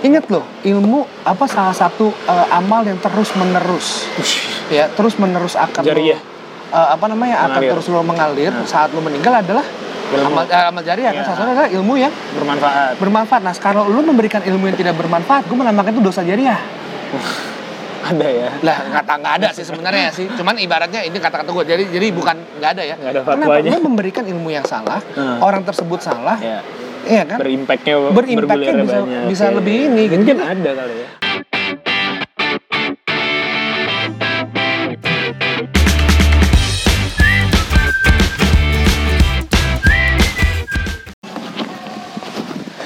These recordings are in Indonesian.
Ingat loh, ilmu apa salah satu eh, amal yang terus menerus, ya terus menerus akan lo- eh, apa namanya akan Mengalir. terus lo mengalir saat lo meninggal adalah Ilmu. amal, eh, amal jariah kan Iya. salah satunya adalah ilmu yang Bermanfaat. bermanfaat. Nah, kalau lo memberikan ilmu yang tidak bermanfaat, gue menamakan itu dosa jariah. Ada ya. Lah kata nggak ada sih sebenarnya sih. Cuman ibaratnya ini kata-kata gue. Jadi jadi bukan nggak ada ya. Nggak ada Kenapa? Lo memberikan ilmu yang salah, Hmm. orang tersebut salah, Ya. Iya kan? Berimpactnya Berimpactnya bisa- banyak. bisa Oke. lebih ini, gitu. Mungkin ada kali ya.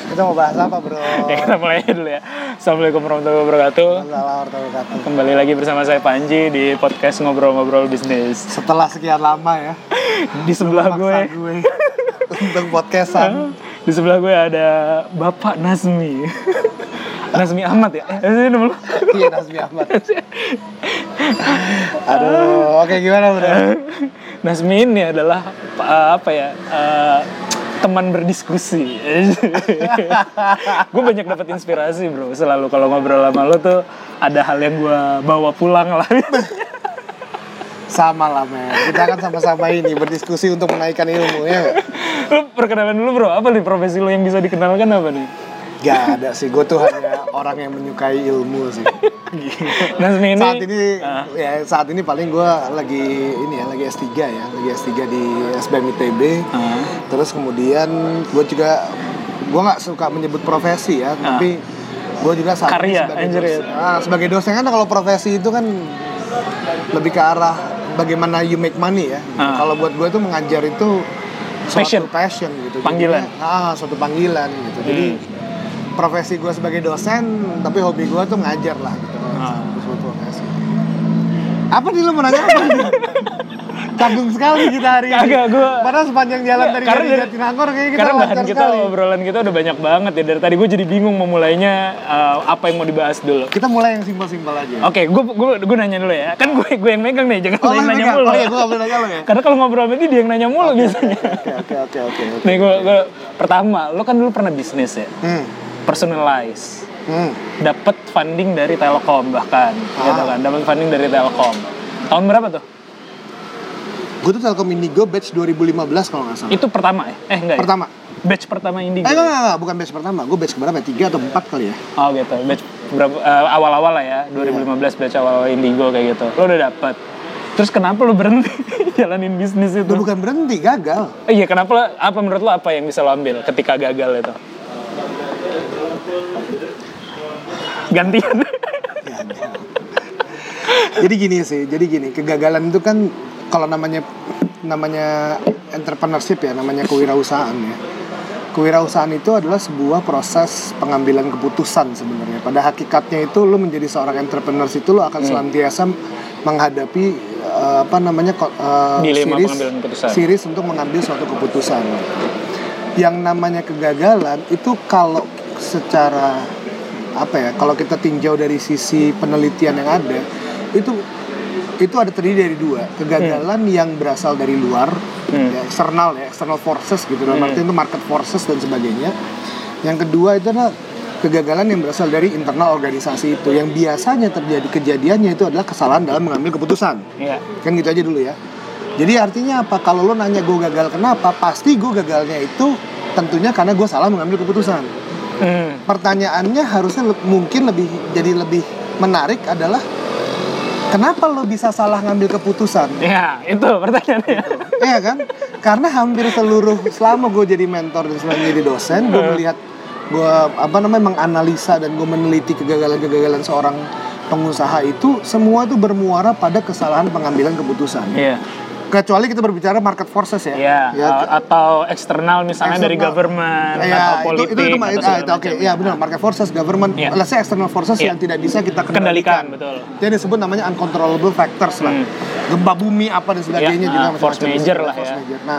Kita mau bahas apa bro? Ya kita mulai dulu ya. Assalamualaikum warahmatullahi wabarakatuh. Masalah wabarakatuh. Kembali lagi bersama saya Panji di podcast ngobrol-ngobrol bisnis. Setelah sekian lama ya, Di sebelah gue, gue untuk podcastan. Di sebelah gue ada Bapak Nasmi. Nasmi Ahmad ya? Eh, ini nama lu? Iya Nasmi Ahmad. Aduh, oke gimana bro? Nasmi ini adalah apa ya? uh, teman berdiskusi. gue banyak dapat inspirasi bro. Selalu kalau ngobrol sama lo tuh ada hal yang gue bawa pulang lah. Sama lah men. Kita kan sama-sama ini berdiskusi untuk menaikkan ilmu ya. lo perkenalan dulu bro. Apa nih profesi lo yang bisa dikenalkan apa nih? Gak ada sih, gue tuh hanya orang yang menyukai ilmu sih. Ini. saat ini Ah. ya saat ini paling gue lagi ini ya lagi S3 ya lagi S3 di SBM ITB Ah. terus kemudian gue juga gue nggak suka menyebut profesi ya tapi gue juga saat ini Karya, sebagai anjir ya. dosen, ah, sebagai dosen kan kalau profesi itu kan lebih ke arah bagaimana you make money ya Ah. kalau buat gue tuh mengajar itu Passion. suatu passion gitu Panggilan. Jadinya, ah suatu panggilan gitu jadi Hmm. profesi gue sebagai dosen tapi hobi gue tuh ngajar lah gitu profesi. apa nih lu mau nanya apa canggung sekali kita hari ini Kagak, gua- padahal sepanjang jalan dari Karena Jati dari- Jatinangor kayaknya kita Karena bahan kita, sekali obrolan kita udah banyak banget ya. Dari tadi gue jadi bingung mau mulainya uh, apa yang mau dibahas dulu. kita mulai yang simpel-simpel aja Oke, gue gue gue nanya dulu ya. Kan gue gue yang megang nih, jangan Oh, lo yang lu nanya megang? mulu. Oh iya, gue gak boleh nanya lo ya? Karena kalau ngobrol sama dia, yang nanya mulu biasanya. oke oke oke oke oke. Nih gue gue pertama, lo kan dulu pernah bisnis ya, hmm personalize, hmm dapat funding dari Telkom bahkan, Ah. gitu kan, dapat funding dari Telkom. Tahun berapa tuh? Gue tuh Telkom Indigo batch 2015 kalau nggak salah Itu pertama ya? Eh enggak. ya? pertama Batch pertama Indigo. eh enggak, enggak, enggak, bukan batch pertama gue batch keberapa ya? tiga atau empat kali ya Oh gitu, batch berapa eh, awal-awal lah ya, 2015 batch awal Indigo kayak gitu. Lo udah dapat. Terus kenapa lo berhenti jalanin bisnis itu? Gue bukan berhenti gagal Eh, iya, kenapa lo, apa menurut lo apa yang bisa lo ambil ketika gagal itu? Gantian. Ya, jadi gini sih, jadi gini, kegagalan itu kan kalau namanya namanya entrepreneurship ya, namanya kewirausahaan ya. Kewirausahaan itu adalah sebuah proses pengambilan keputusan sebenarnya. Pada hakikatnya itu lo menjadi seorang entrepreneur itu lo akan senantiasa menghadapi eh, apa namanya Dilema series, series untuk mengambil suatu keputusan. Yang namanya kegagalan itu kalau secara apa ya kalau kita tinjau dari sisi penelitian yang ada itu itu ada terdiri dari dua. Kegagalan yang berasal dari luar Hmm. ya, eksternal ya external forces gitu. Dalam Hmm. arti itu market forces dan sebagainya. Yang kedua itu adalah kegagalan yang berasal dari internal organisasi itu. Yang biasanya terjadi kejadiannya itu adalah kesalahan dalam mengambil keputusan. Iya. kan gitu aja dulu ya. Jadi artinya apa? Kalau lo nanya gue gagal kenapa? Pasti gue gagalnya itu tentunya karena gue salah mengambil keputusan. Hmm. pertanyaannya harusnya le- mungkin lebih jadi lebih menarik adalah kenapa lo bisa salah ngambil keputusan Ya, itu pertanyaannya. Iya kan karena hampir seluruh selama gue jadi mentor dan selama jadi dosen gue melihat gue apa namanya menganalisa dan gue meneliti kegagalan-kegagalan seorang pengusaha itu semua itu bermuara pada kesalahan pengambilan keputusan Iya. Kecuali kita berbicara market forces ya Iya, Ya, a- atau eksternal misalnya dari External. government Ya, atau itu, politik itu, itu, itu, itu, oke, macam. ya benar, market forces, government, Iya. let's say external forces Iya. yang tidak bisa kita Kendalikan, kendalikan. betul. Jadi disebut namanya uncontrollable factors lah. Hmm. Gempa bumi apa dan sebagainya Iya, juga ah, force major lah force ya. major. Nah,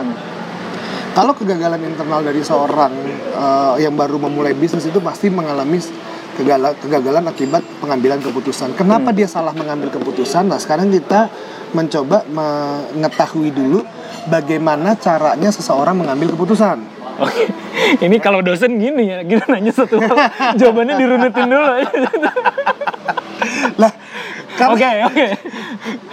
kalau kegagalan internal dari seorang eh, yang baru memulai bisnis itu pasti mengalami kegagalan, kegagalan akibat pengambilan keputusan. Kenapa Hmm. dia salah mengambil keputusan? Nah, sekarang kita mencoba mengetahui dulu bagaimana caranya seseorang mengambil keputusan. Oke. Ini kalau dosen gini ya, kita nanya satu hal, jawabannya dirunutin dulu. lah Oke, oke.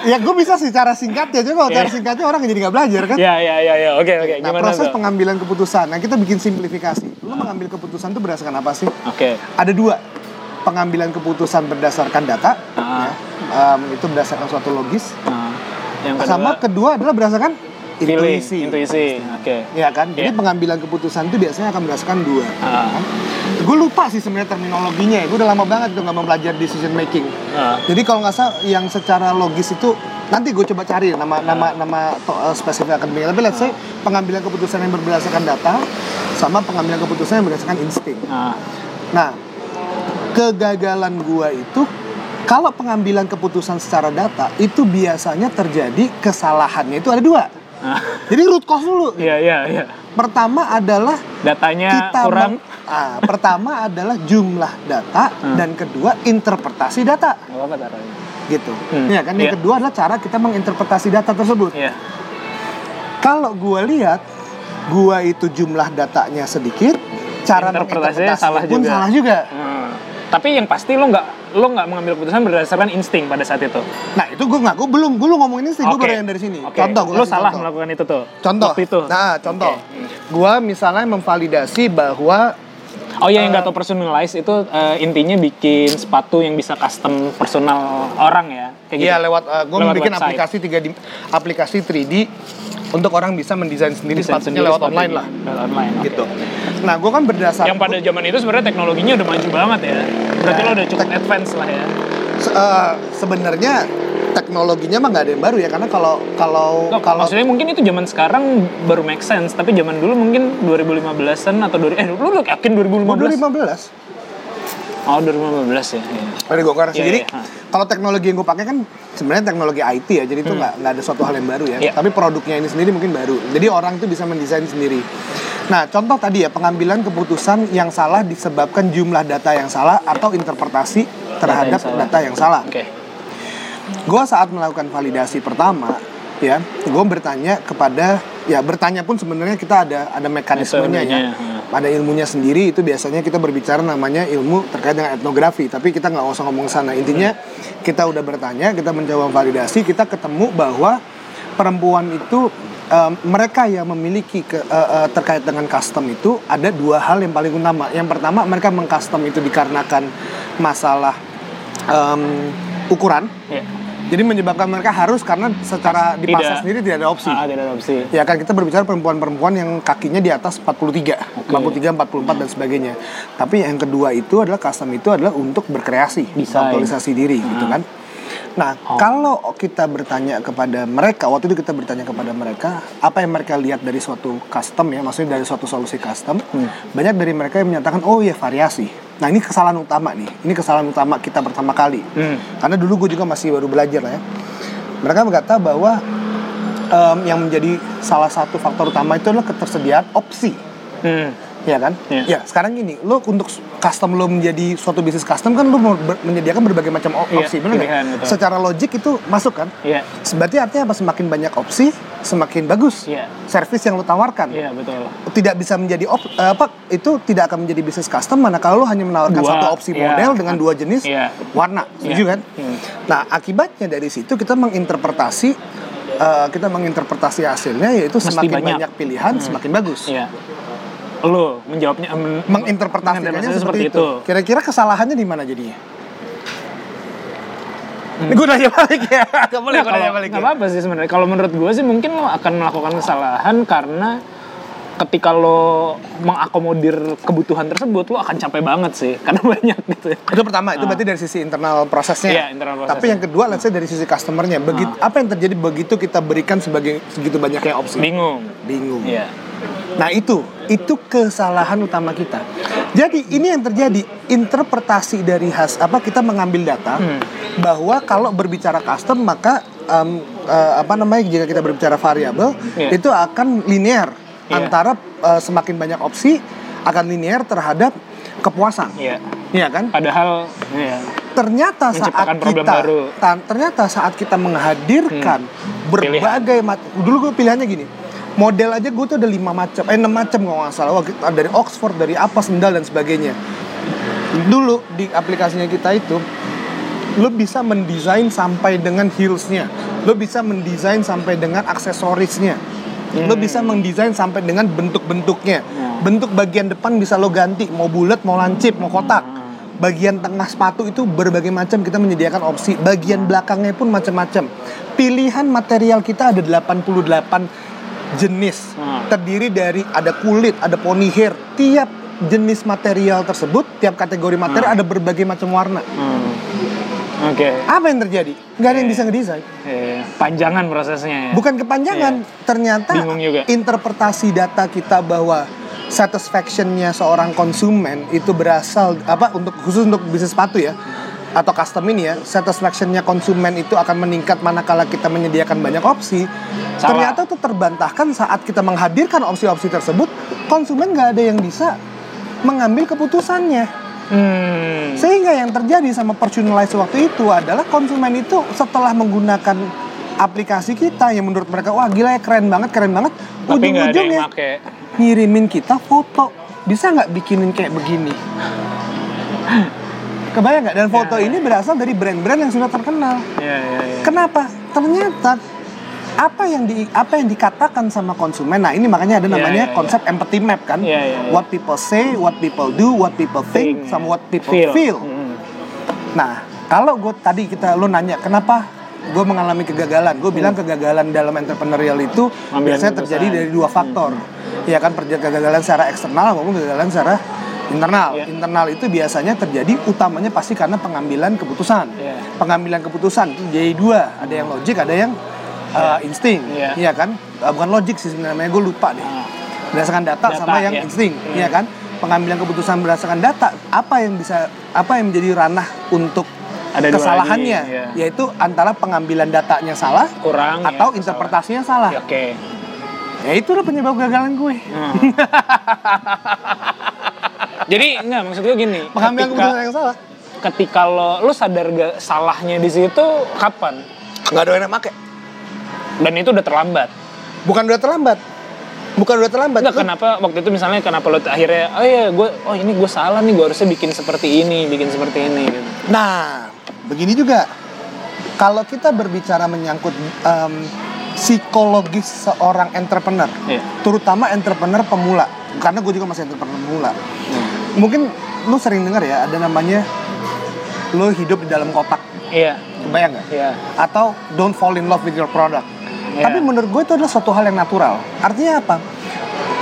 ya gue bisa sih cara singkatnya cuma kalau cara Iya. singkatnya orang jadi nggak belajar kan Ya, ya, ya, ya. Oke, oke. nah Gimana proses tuh? pengambilan keputusan nah kita bikin simplifikasi lu mengambil keputusan itu berdasarkan apa sih Oke. ada dua pengambilan keputusan berdasarkan data Ah. ya. Em, itu berdasarkan suatu logis. Nah, yang kedua, sama kedua adalah berdasarkan feeling, intuisi. intuisi. Oke. ya kan? Jadi pengambilan keputusan itu biasanya akan berdasarkan dua. Ah. gue lupa sih sebenarnya terminologinya ya. Gue udah lama banget tuh nggak mempelajari decision making. Ah. jadi kalau nggak salah yang secara logis itu nanti gue coba cari nama nama nama to, uh, spesifik akademiknya. Tapi let's say pengambilan keputusan yang berdasarkan data sama pengambilan keputusan yang berdasarkan insting. Ah. nah kegagalan gua itu kalau pengambilan keputusan secara data itu biasanya terjadi kesalahannya itu ada dua Ah. jadi root cause dulu Iya, iya, iya. pertama adalah Datanya kita kurang. ah, pertama adalah jumlah data Hmm. dan kedua interpretasi data Gak taruhnya. gitu Hmm, ya kan yang iya. kedua adalah cara kita menginterpretasi data tersebut Iya. kalau gua lihat gua itu jumlah datanya sedikit cara Interpretasinya salah pun juga. salah juga Hmm. Tapi yang pasti lo nggak lo nggak mengambil keputusan berdasarkan insting pada saat itu. nah itu gua nggak gua belum gua lu ngomongin sih gua Oke. baru yang dari sini Oke. contoh gua lo salah contoh. melakukan itu tuh. contoh Waktu itu. nah contoh Oke. gua misalnya memvalidasi bahwa Oh iya yang nggak tahu personalize itu eh, intinya bikin sepatu yang bisa custom personal orang ya. Kayak Iya gitu. lewat gue Lewat bikin website. aplikasi tiga aplikasi 3D untuk orang bisa mendesain sendiri Desain sepatunya sendiri lewat sepatunya. online lah Lewat online. oke. gitu. Nah gue kan berdasar Yang pada zaman itu sebenarnya teknologinya udah maju banget ya. Berarti lo udah cukup advance lah ya. se- eh, sebenarnya teknologinya mah nggak ada yang baru ya karena kalau kalau Nggak, kalau maksudnya mungkin itu zaman sekarang baru make sense, tapi zaman dulu mungkin 2015-an atau 2000 eh lu lu yakin 2015? 2015 Oh, 2015 ya. iya. Iya, jadi iya, ha. kalau teknologi yang gue pakai kan sebenarnya teknologi IT ya jadi itu nggak nggak ada suatu hal yang baru ya Hmm. Iya. tapi produknya ini sendiri mungkin baru jadi orang itu bisa mendesain sendiri nah contoh tadi ya pengambilan keputusan yang salah disebabkan jumlah data yang salah atau interpretasi terhadap salah. data yang salah Oke. gue saat melakukan validasi pertama ya gue bertanya kepada ya bertanya pun sebenarnya kita ada ada mekanismenya ya hmm. ada ilmunya sendiri itu biasanya kita berbicara namanya ilmu terkait dengan etnografi tapi kita nggak usah ngomong sana intinya kita udah bertanya kita mencoba validasi kita ketemu bahwa perempuan itu em, mereka yang memiliki ke, eh, eh, terkait dengan custom itu ada dua hal yang paling utama yang pertama mereka mengcustom itu dikarenakan masalah em, ukuran Iya. Jadi menyebabkan mereka harus karena secara di pasar Tidak. sendiri tidak ada opsi. Ah, tidak ada opsi. Ya kan kita berbicara perempuan-perempuan yang kakinya di atas 43, 43, 44 dan sebagainya. Tapi yang kedua itu adalah custom itu adalah untuk berkreasi, Desain. aktualisasi diri gitu kan. Nah, Oh. kalau kita bertanya kepada mereka, waktu itu kita bertanya kepada mereka, apa yang mereka lihat dari suatu custom ya, maksudnya dari suatu solusi custom, Hmm. banyak dari mereka yang menyatakan, oh ya variasi. Nah ini kesalahan utama nih, ini kesalahan utama kita pertama kali. Hmm. Karena dulu gue juga masih baru belajar lah ya. Mereka berkata bahwa em, yang menjadi salah satu faktor utama itu adalah ketersediaan opsi. Hmm. Ya kan? Iya. Ya, sekarang gini, lo untuk custom lo menjadi suatu bisnis custom kan lo ber- menyediakan berbagai macam op- Iya, opsi, benar nggak? Secara logik itu masuk kan? Iya. Berarti artinya apa? Semakin banyak opsi, semakin bagus. Iya. Servis yang lo tawarkan. Iya, betul. Tidak bisa menjadi op, eh, apa? Itu tidak akan menjadi bisnis custom mana kalau lo hanya menawarkan Dua, satu opsi iya. model dengan dua jenis Iya. warna. Setuju Iya. kan? Hmm. Nah, akibatnya dari situ kita menginterpretasi eh, kita menginterpretasi hasilnya yaitu Mesti semakin banyak. banyak, pilihan semakin bagus. Iya. Lo menjawabnya em, Menginterpretasikannya menginterpretasinya seperti, itu. Kira-kira kesalahannya di mana jadinya? Ini gue nanya balik ya. Gak boleh gue nanya balik nggak ya. apa-apa sih sebenarnya. Kalau menurut gue sih mungkin lo akan melakukan kesalahan karena ketika lo mengakomodir kebutuhan tersebut lo akan capek banget sih karena banyak gitu. ya. Itu pertama, itu berarti dari sisi internal prosesnya. Iya, internal prosesnya. Tapi yang kedua, let's say dari sisi customernya. Begitu apa yang terjadi begitu kita berikan sebagai segitu banyaknya opsi? Bingung. Bingung. Iya. Nah itu, itu kesalahan utama kita. Jadi ini yang terjadi interpretasi dari has apa kita mengambil data Hmm. bahwa kalau berbicara custom maka em, eh, apa namanya jika kita berbicara variabel Iya. itu akan linear Iya. antara eh, semakin banyak opsi akan linear terhadap kepuasan. Iya. Iya kan? Padahal iya. ternyata saat kita baru. ta- ternyata saat kita menghadirkan Hmm. berbagai mat dulu gue pilihannya gini model aja gue tuh ada lima macam. Eh enam macam kalau nggak salah. Dari Oxford dari apa sendal dan sebagainya. Dulu di aplikasinya kita itu lo bisa mendesain sampai dengan heelsnya. Lo bisa mendesain sampai dengan aksesorisnya. Lo bisa mendesain sampai dengan bentuk-bentuknya. Hmm. bentuk bagian depan bisa lo ganti. Mau bulat mau lancip mau kotak. Bagian tengah sepatu itu berbagai macam kita menyediakan opsi. Bagian belakangnya pun macam-macam. Pilihan material kita ada 88 jenis Hmm. terdiri dari ada kulit ada pony hair tiap jenis material tersebut tiap kategori material ada berbagai macam warna Hmm. Oke. apa yang terjadi nggak ada yang bisa ngedesain Eh, panjangan prosesnya ya. bukan kepanjangan ternyata Bingung juga. interpretasi data kita bahwa satisfactionnya seorang konsumen itu berasal apa untuk khusus untuk bisnis sepatu ya atau custom ini ya satisfactionnya konsumen itu akan meningkat manakala kita menyediakan banyak opsi. Salah. ternyata itu terbantahkan saat kita menghadirkan opsi-opsi tersebut konsumen nggak ada yang bisa mengambil keputusannya. Hmm. sehingga yang terjadi sama personalize waktu itu adalah konsumen itu setelah menggunakan aplikasi kita yang menurut mereka wah gila ya keren banget keren banget. Ujung-ujungnya ngirimin kita foto. Bisa nggak bikinin kayak begini kebayang nggak dan foto Ya, ya. ini berasal dari brand-brand yang sudah terkenal Ya, ya, ya. kenapa ternyata apa yang di apa yang dikatakan sama konsumen nah ini makanya ada Ya, namanya ya, ya. konsep empathy map kan Ya, ya, ya. what people say what people do what people think Think, sama ya. what people feel, Hmm. Nah, kalau gue tadi kita lo nanya kenapa gue mengalami kegagalan, gue bilang kegagalan dalam entrepreneurial itu Hmm. Ambil biasanya terjadi dari dua faktor, ya kan kegagalan secara eksternal maupun kegagalan secara internal. Iya. Internal itu biasanya terjadi utamanya pasti karena pengambilan keputusan. Iya. Pengambilan keputusan itu jadi dua, ada yang logik, ada yang uh, insting, Iya. Iya kan? Uh, bukan logik sih sebenarnya, gue lupa deh Ah. berdasarkan data, Data, sama yang ya. insting, Iya. ya kan? Pengambilan keputusan berdasarkan data, apa yang bisa apa yang menjadi ranah untuk Ada kesalahannya, lagi, ya. yaitu antara pengambilan datanya salah Kurang ya, atau salah. interpretasinya salah. Ya, Oke. Ya itulah penyebab kegagalan gue. Hmm. Jadi enggak maksud gue gini. Pengambilan ketika, keputusan yang salah. ketika lo lo sadar gak salahnya di situ kapan? Nggak ada yang make. Dan itu udah terlambat. Bukan udah terlambat. Bukan udah terlambat. Enggak kenapa waktu itu misalnya kenapa lo akhirnya oh iya gue oh ini gue salah nih gue harusnya bikin seperti ini bikin seperti ini gitu. Nah, begini juga. Kalau kita berbicara menyangkut em, psikologis seorang entrepreneur, Iya. terutama entrepreneur pemula, karena gue juga masih entrepreneur pemula. Hmm. Mungkin lu sering dengar ya, ada namanya lu hidup di dalam kotak, Iya. kebayang nggak? Iya. Atau don't fall in love with your product. Iya. Tapi menurut gue itu adalah suatu hal yang natural. Artinya apa?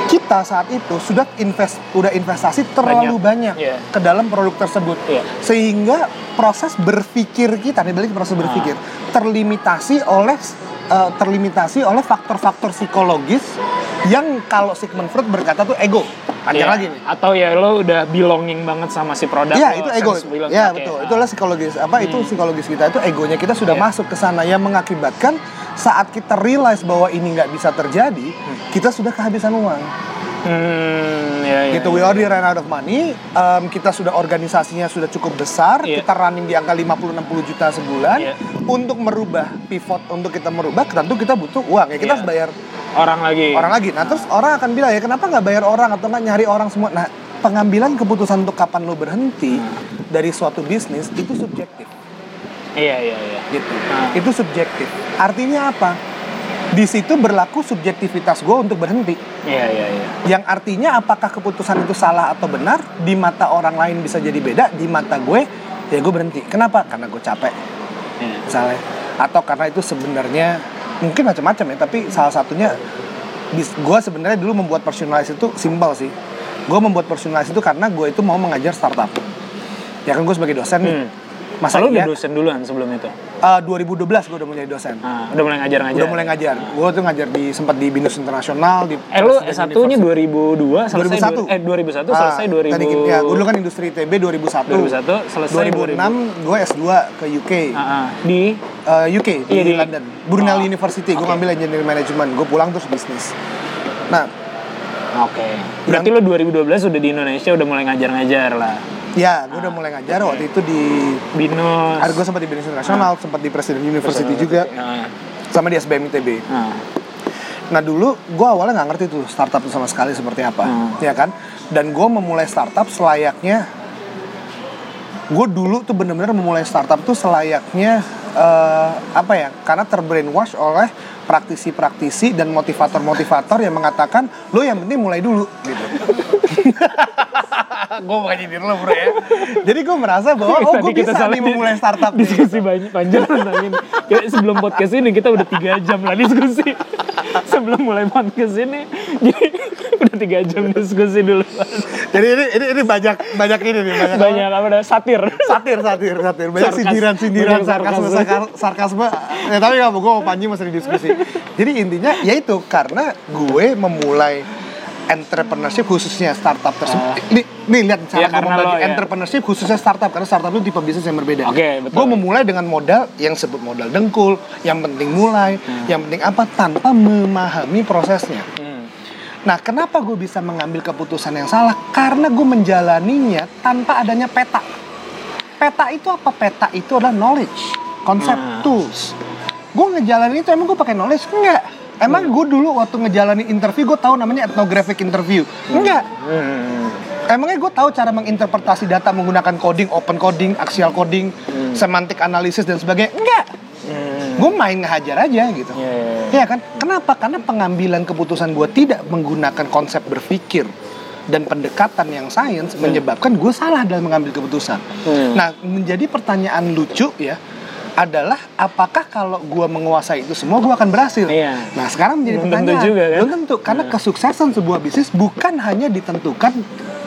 Kita saat itu sudah invest, udah investasi terlalu banyak, Banyak. Iya. ke dalam produk tersebut, Iya. sehingga proses berpikir kita, nih balik proses berpikir, terlimitasi oleh eh, terlimitasi oleh faktor-faktor psikologis yang kalau Sigmund Freud berkata tuh ego. Panjang Iya. lagi nih. Atau ya lo udah belonging banget sama si produk. Iya lo, itu ego. sense belong- Ya oke, betul. ah. Itulah psikologis apa itu psikologis kita itu egonya kita sudah Iya. masuk ke sana yang mengakibatkan saat kita realize bahwa ini nggak bisa terjadi, kita sudah kehabisan uang. Hmm, ya, ya, gitu we ya. already ran out of money. Em, kita sudah organisasinya sudah cukup besar, Iya. kita running di angka 50-60 juta sebulan. Iya. Untuk merubah pivot untuk kita merubah, tentu kita butuh uang ya. Kita Iya. harus bayar orang lagi. orang lagi. Nah terus orang akan bilang ya kenapa nggak bayar orang atau nggak nyari orang semua. Nah pengambilan keputusan untuk kapan lo berhenti dari suatu bisnis itu subjektif Iya, iya, iya. gitu. Nah. Itu subjektif. Artinya apa? Di situ berlaku subjektivitas gue untuk berhenti. Iya, iya, iya. Yang artinya apakah keputusan itu salah atau benar di mata orang lain bisa jadi beda, di mata gue ya gue berhenti. Kenapa? Karena gue capek Iya. misalnya. Atau karena itu sebenarnya mungkin macam-macam ya, tapi salah satunya gue sebenarnya dulu membuat personalize itu simpel sih. Gue membuat personalize itu karena gue itu mau mengajar startup. Ya kan gue sebagai dosen nih. Masa udah iya? dosen duluan sebelum itu? Eh, 2012 gue udah mulai dosen. Nah, udah mulai ngajar-ngajar. Udah mulai ngajar. Gue tuh ngajar di sempat di Binus Internasional di Eh lu Presiden S1-nya University. 2002 selesai 2001. du- eh 2001 Ah, selesai 2000. Tadi, ya, gue dulu kan industri ITB 2001. 2001 selesai 2006 gue S2 ke UK. Ah, ah. di Eh, UK di, Iya, di- London. Brunel Oh, University. Gue oke. ngambil engineering management. Gue pulang terus bisnis. Nah, Oke. Berarti lo 2012 udah di Indonesia udah mulai ngajar-ngajar lah. Ya gue udah mulai ngajar waktu itu di Binus. ada gue sempat di Binus Internasional, sempat di Presiden University juga, Nah, sama di SBM ITB. nah. Nah dulu gue awalnya nggak ngerti tuh startup itu sama sekali seperti apa, Hmm. ya kan? Dan gue memulai startup selayaknya, gue dulu tuh bener-bener memulai startup tuh selayaknya eh, apa ya? Karena terbrainwash oleh praktisi-praktisi dan motivator-motivator yang mengatakan lo yang penting mulai dulu gitu. gue mau nyindir lo bro ya. Jadi gue merasa bahwa oh gue kita bisa sampai nih memulai startup nih. diskusi banyak panjang tentang ini. Kayak sebelum podcast ini kita udah tiga jam lah diskusi. sebelum mulai podcast ini, jadi udah tiga jam diskusi dulu. Jadi ini ini, ini banyak banyak ini nih banyak, Banyak apa ada satir. satir satir satir banyak Sarkas. sindiran sindiran Banyak sarkasme sarkasme. sarkasme, sarkasme. ya tapi nggak mau gue mau Panji masih di diskusi jadi intinya yaitu karena gue memulai entrepreneurship khususnya startup tersebut nih nih lihat cara Ya, lo, ya. entrepreneurship khususnya startup karena startup itu tipe bisnis yang berbeda Oke, betul. gue memulai dengan modal yang sebut modal dengkul yang penting mulai Hmm. yang penting apa tanpa memahami prosesnya Hmm. Nah, kenapa gue bisa mengambil keputusan yang salah? Karena gue menjalaninya tanpa adanya peta. Peta itu apa? Peta itu adalah knowledge, konsep, Nah. tools. Gue ngejalanin itu emang gue pakai knowledge? Enggak. Emang gue dulu waktu ngejalanin interview gue tahu namanya ethnographic interview? Enggak. Hmm. Emangnya gue tahu cara menginterpretasi data menggunakan coding, open coding, axial coding, semantic analysis dan sebagainya? Enggak. Hmm. Gue main ngehajar aja gitu. Ya, ya, ya. Iya kan? Kenapa? Karena pengambilan keputusan gue tidak menggunakan konsep berpikir dan pendekatan yang sains menyebabkan gue salah dalam mengambil keputusan. Hmm. Nah, menjadi pertanyaan lucu ya adalah apakah kalau gue menguasai itu semua gue akan berhasil? Iya. Nah, sekarang menjadi Belum tentu pertanyaan. juga, kan? Belum tentu karena kesuksesan sebuah bisnis bukan hanya ditentukan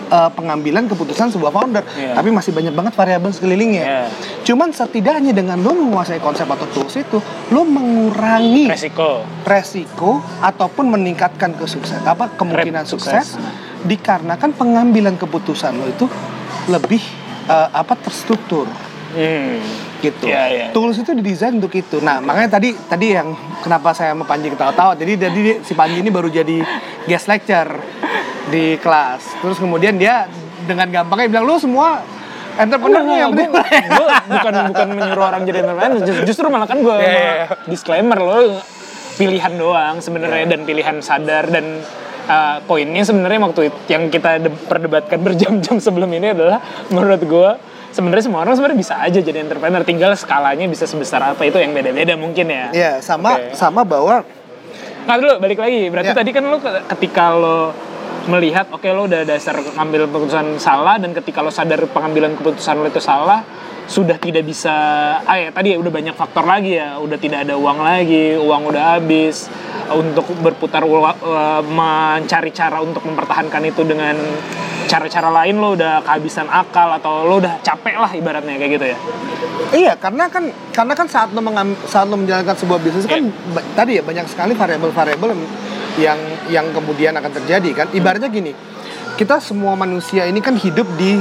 uh, pengambilan keputusan sebuah founder, Iya. tapi masih banyak banget variabel sekelilingnya. Iya. Cuman setidaknya dengan lo menguasai konsep atau tools itu, lo mengurangi Resiko. resiko ataupun meningkatkan kesuksesan apa kemungkinan Rep sukses, sukses. dikarenakan pengambilan keputusan lo itu lebih eh, apa terstruktur Hmm. Gitu. Iya, iya. Tools itu didesain untuk itu. Nah, makanya tadi tadi yang kenapa saya sama Panji ketawa-tawa. Jadi jadi si Panji ini baru jadi guest lecture di kelas. Terus kemudian dia dengan gampangnya bilang lu semua entrepreneur nih yang penting gue bukan bukan menyuruh orang jadi entrepreneur Just- justru malah kan gue Iya, iya, iya. disclaimer lo pilihan doang sebenarnya dan pilihan sadar dan uh, poinnya sebenarnya waktu it- yang kita de- perdebatkan berjam-jam sebelum ini adalah menurut gue sebenarnya semua orang sebenarnya bisa aja jadi entrepreneur. Tinggal skalanya bisa sebesar apa itu yang beda-beda mungkin ya. Iya, sama Oke. sama bahwa Nah dulu balik lagi, berarti Ya. tadi kan lo ke- ketika lo melihat, oke lo udah dasar ngambil keputusan salah dan ketika lo sadar pengambilan keputusan lo itu salah, sudah tidak bisa, ah ya tadi ya udah banyak faktor lagi ya, udah tidak ada uang lagi, uang udah habis, untuk berputar eh, mencari cara untuk mempertahankan itu dengan cara-cara lain lo udah kehabisan akal atau lo udah capek lah ibaratnya kayak gitu ya. Iya, karena kan karena kan saat lo mengam, saat lo menjalankan sebuah bisnis kan ba- tadi ya banyak sekali variabel-variabel yang yang kemudian akan terjadi kan. Ibaratnya gini, kita semua manusia ini kan hidup di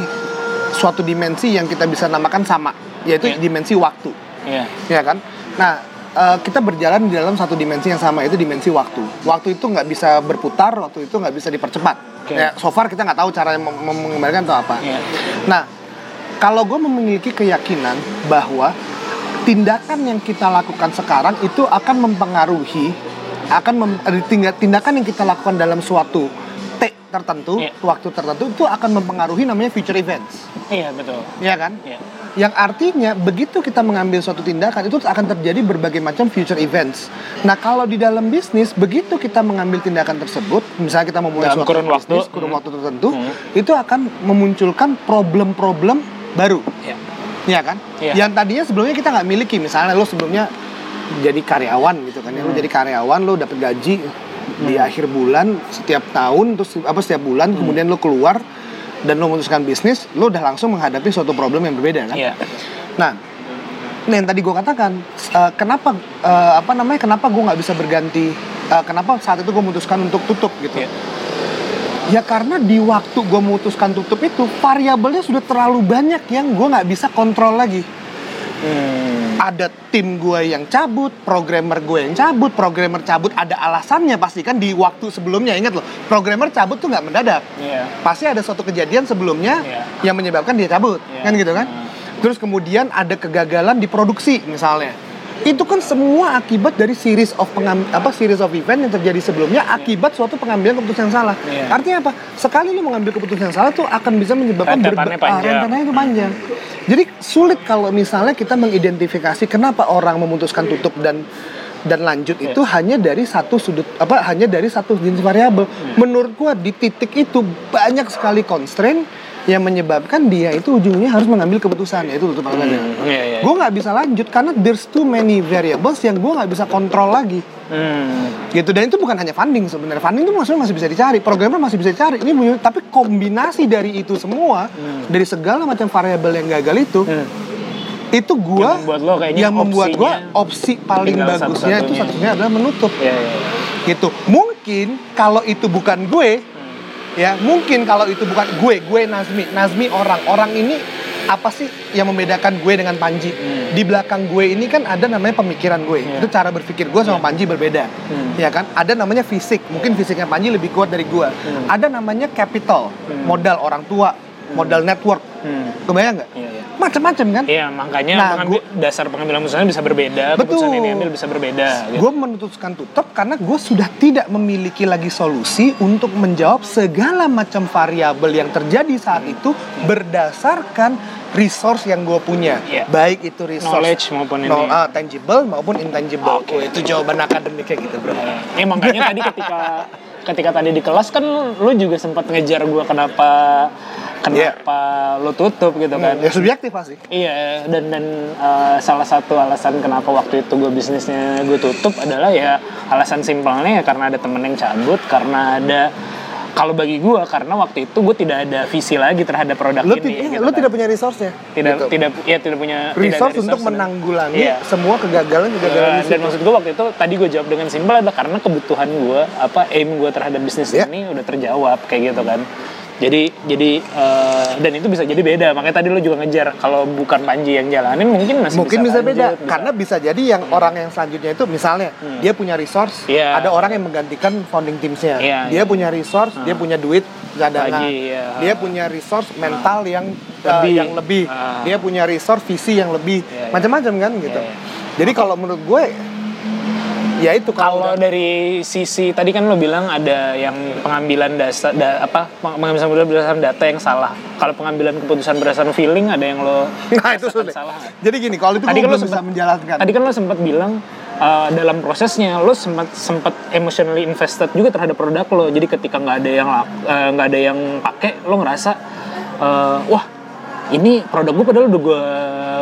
suatu dimensi yang kita bisa namakan sama, yaitu Iya. dimensi waktu, Iya. ya kan? Nah, eh, kita berjalan di dalam satu dimensi yang sama, yaitu dimensi waktu. Waktu itu nggak bisa berputar, waktu itu nggak bisa dipercepat. Oke. Ya, so far kita nggak tahu cara mem- mengembalikan atau apa. Iya. Nah, kalau gue memiliki keyakinan bahwa tindakan yang kita lakukan sekarang itu akan mempengaruhi, akan mem, tindak- tindakan yang kita lakukan dalam suatu T tertentu, Iya. waktu tertentu itu akan mempengaruhi namanya future events, Iya betul. ya kan? Iya. Yang artinya begitu kita mengambil suatu tindakan itu akan terjadi berbagai macam future events. Nah kalau di dalam bisnis begitu kita mengambil tindakan tersebut, misalnya kita memulai Dalam suatu kurun waktu. bisnis, kurun Hmm. waktu tertentu, Hmm. itu akan memunculkan problem-problem baru, Iya. ya kan? Iya. Yang tadinya sebelumnya kita nggak miliki, misalnya lo sebelumnya jadi karyawan gitu kan, ya lo Hmm. jadi karyawan lo dapat gaji di akhir bulan setiap tahun, terus apa setiap bulan, Hmm. kemudian lo keluar dan lo memutuskan bisnis, lo udah langsung menghadapi suatu problem yang berbeda kan? Iya. Nah, nah yang tadi gue katakan, eh, kenapa eh, apa namanya, kenapa gue nggak bisa berganti, eh, kenapa saat itu gue memutuskan untuk tutup gitu? Iya. Ya karena di waktu gue memutuskan tutup itu variabelnya sudah terlalu banyak yang gue nggak bisa kontrol lagi. Hmm. Ada tim gue yang cabut, programmer gue yang cabut, programmer cabut ada alasannya pasti kan di waktu sebelumnya ingat loh, programmer cabut tuh nggak mendadak. Iya. Pasti ada suatu kejadian sebelumnya Iya. yang menyebabkan dia cabut, Iya. kan gitu kan? Hmm. Terus kemudian ada kegagalan di produksi misalnya. Itu kan semua akibat dari series of pengam, apa series of event yang terjadi sebelumnya akibat suatu pengambilan keputusan yang salah. Iya. Artinya apa? Sekali lu mengambil keputusan yang salah tuh akan bisa menyebabkan Rentetannya berbe- ah, panjang. itu panjang. Jadi sulit kalau misalnya kita mengidentifikasi kenapa orang memutuskan tutup dan dan lanjut Iya. itu hanya dari satu sudut apa hanya dari satu jenis variabel. Iya. Menurut gua di titik itu banyak sekali constraint yang menyebabkan dia itu ujungnya harus mengambil keputusan yaitu tutup atau lanjut. Iya, iya. Gue nggak bisa lanjut karena there's too many variables yang gue nggak bisa kontrol lagi. Hmm. Gitu dan itu bukan hanya funding sebenarnya. Funding itu maksudnya masih bisa dicari, programmer masih bisa dicari. Ini punya- tapi kombinasi dari itu semua dari segala macam variabel yang gagal itu Hmm. itu gue Yang membuat lo kayaknya yang membuat gue opsi paling bagusnya itu satu-satunya. satunya adalah menutup Iya, iya, iya. gitu. Mungkin kalau itu bukan gue ya mungkin kalau itu bukan gue gue Nazmi. Nazmi orang. Orang ini apa sih yang membedakan gue dengan Panji? Hmm. di belakang gue ini kan ada namanya pemikiran gue. Iya. itu cara berpikir gue sama Panji berbeda. Hmm. ya kan? Ada namanya fisik. Mungkin fisiknya Panji lebih kuat dari gue. Hmm. ada namanya capital. Hmm. modal orang tua modal network Hmm. kebayang nggak Iya, iya. macam-macam kan Iya, makanya Nah, pengambil- dasar pengambilan keputusan bisa berbeda, Betul. keputusan yang diambil bisa berbeda. Gitu. Gue memutuskan tutup karena gue sudah tidak memiliki lagi solusi untuk menjawab segala macam variabel yang terjadi saat itu berdasarkan resource yang gue punya, Iya. baik itu resource Knowledge maupun ini. ah, tangible maupun intangible. Oke. Oh, itu jawaban akademiknya gitu bro. Ya makanya tadi ketika ketika tadi di kelas kan lu juga sempat ngejar gua kenapa kenapa lu tutup gitu kan. Ya subjektif pasti. Iya dan dan uh, salah satu alasan kenapa waktu itu gue bisnisnya gue tutup adalah ya alasan simpelnya ya karena ada temen yang cabut karena ada kalau bagi gue karena waktu itu gue tidak ada visi lagi terhadap produk Lo, ini. gitu lo kan. tidak punya resource-nya. tidak Gitu. tidak ya tidak punya tidak ada resource untuk resource. menanggulangi Iya. semua kegagalan kegagalan Uh, di dan maksud gue waktu itu tadi gue jawab dengan simpel adalah karena kebutuhan gue apa aim gue terhadap bisnis Iya. ini udah terjawab kayak gitu kan jadi jadi uh, dan itu bisa jadi beda makanya tadi lo juga ngejar kalau bukan Panji yang jalanin mungkin masih mungkin bisa, lanjut, beda bisa. karena bisa jadi yang orang yang selanjutnya itu misalnya dia punya resource Iya. ada orang yang menggantikan founding teamsnya Iya, dia iya. punya resource dia punya duit cadangan Lagi, iya. dia punya resource mental yang uh, Lebih. yang lebih Ah. dia punya resource visi yang lebih Iya, iya. macam-macam kan gitu Iya, iya. jadi kalau menurut gue ya itu kalau kalau dari sisi tadi kan lo bilang ada yang pengambilan dasar da, apa peng- pengambilan keputusan berdasarkan data yang salah. Kalau pengambilan keputusan berdasarkan feeling ada yang lo nah itu sulit. salah. Jadi gini kalau itu Tadi kan lo belum bisa sempat- menjalankan. Tadi kan lo sempat bilang uh, dalam prosesnya lo sempat sempat emotionally invested juga terhadap produk lo. Jadi ketika nggak ada yang uh, nggak ada yang pakai, lo ngerasa uh, wah ini produk gue padahal udah gue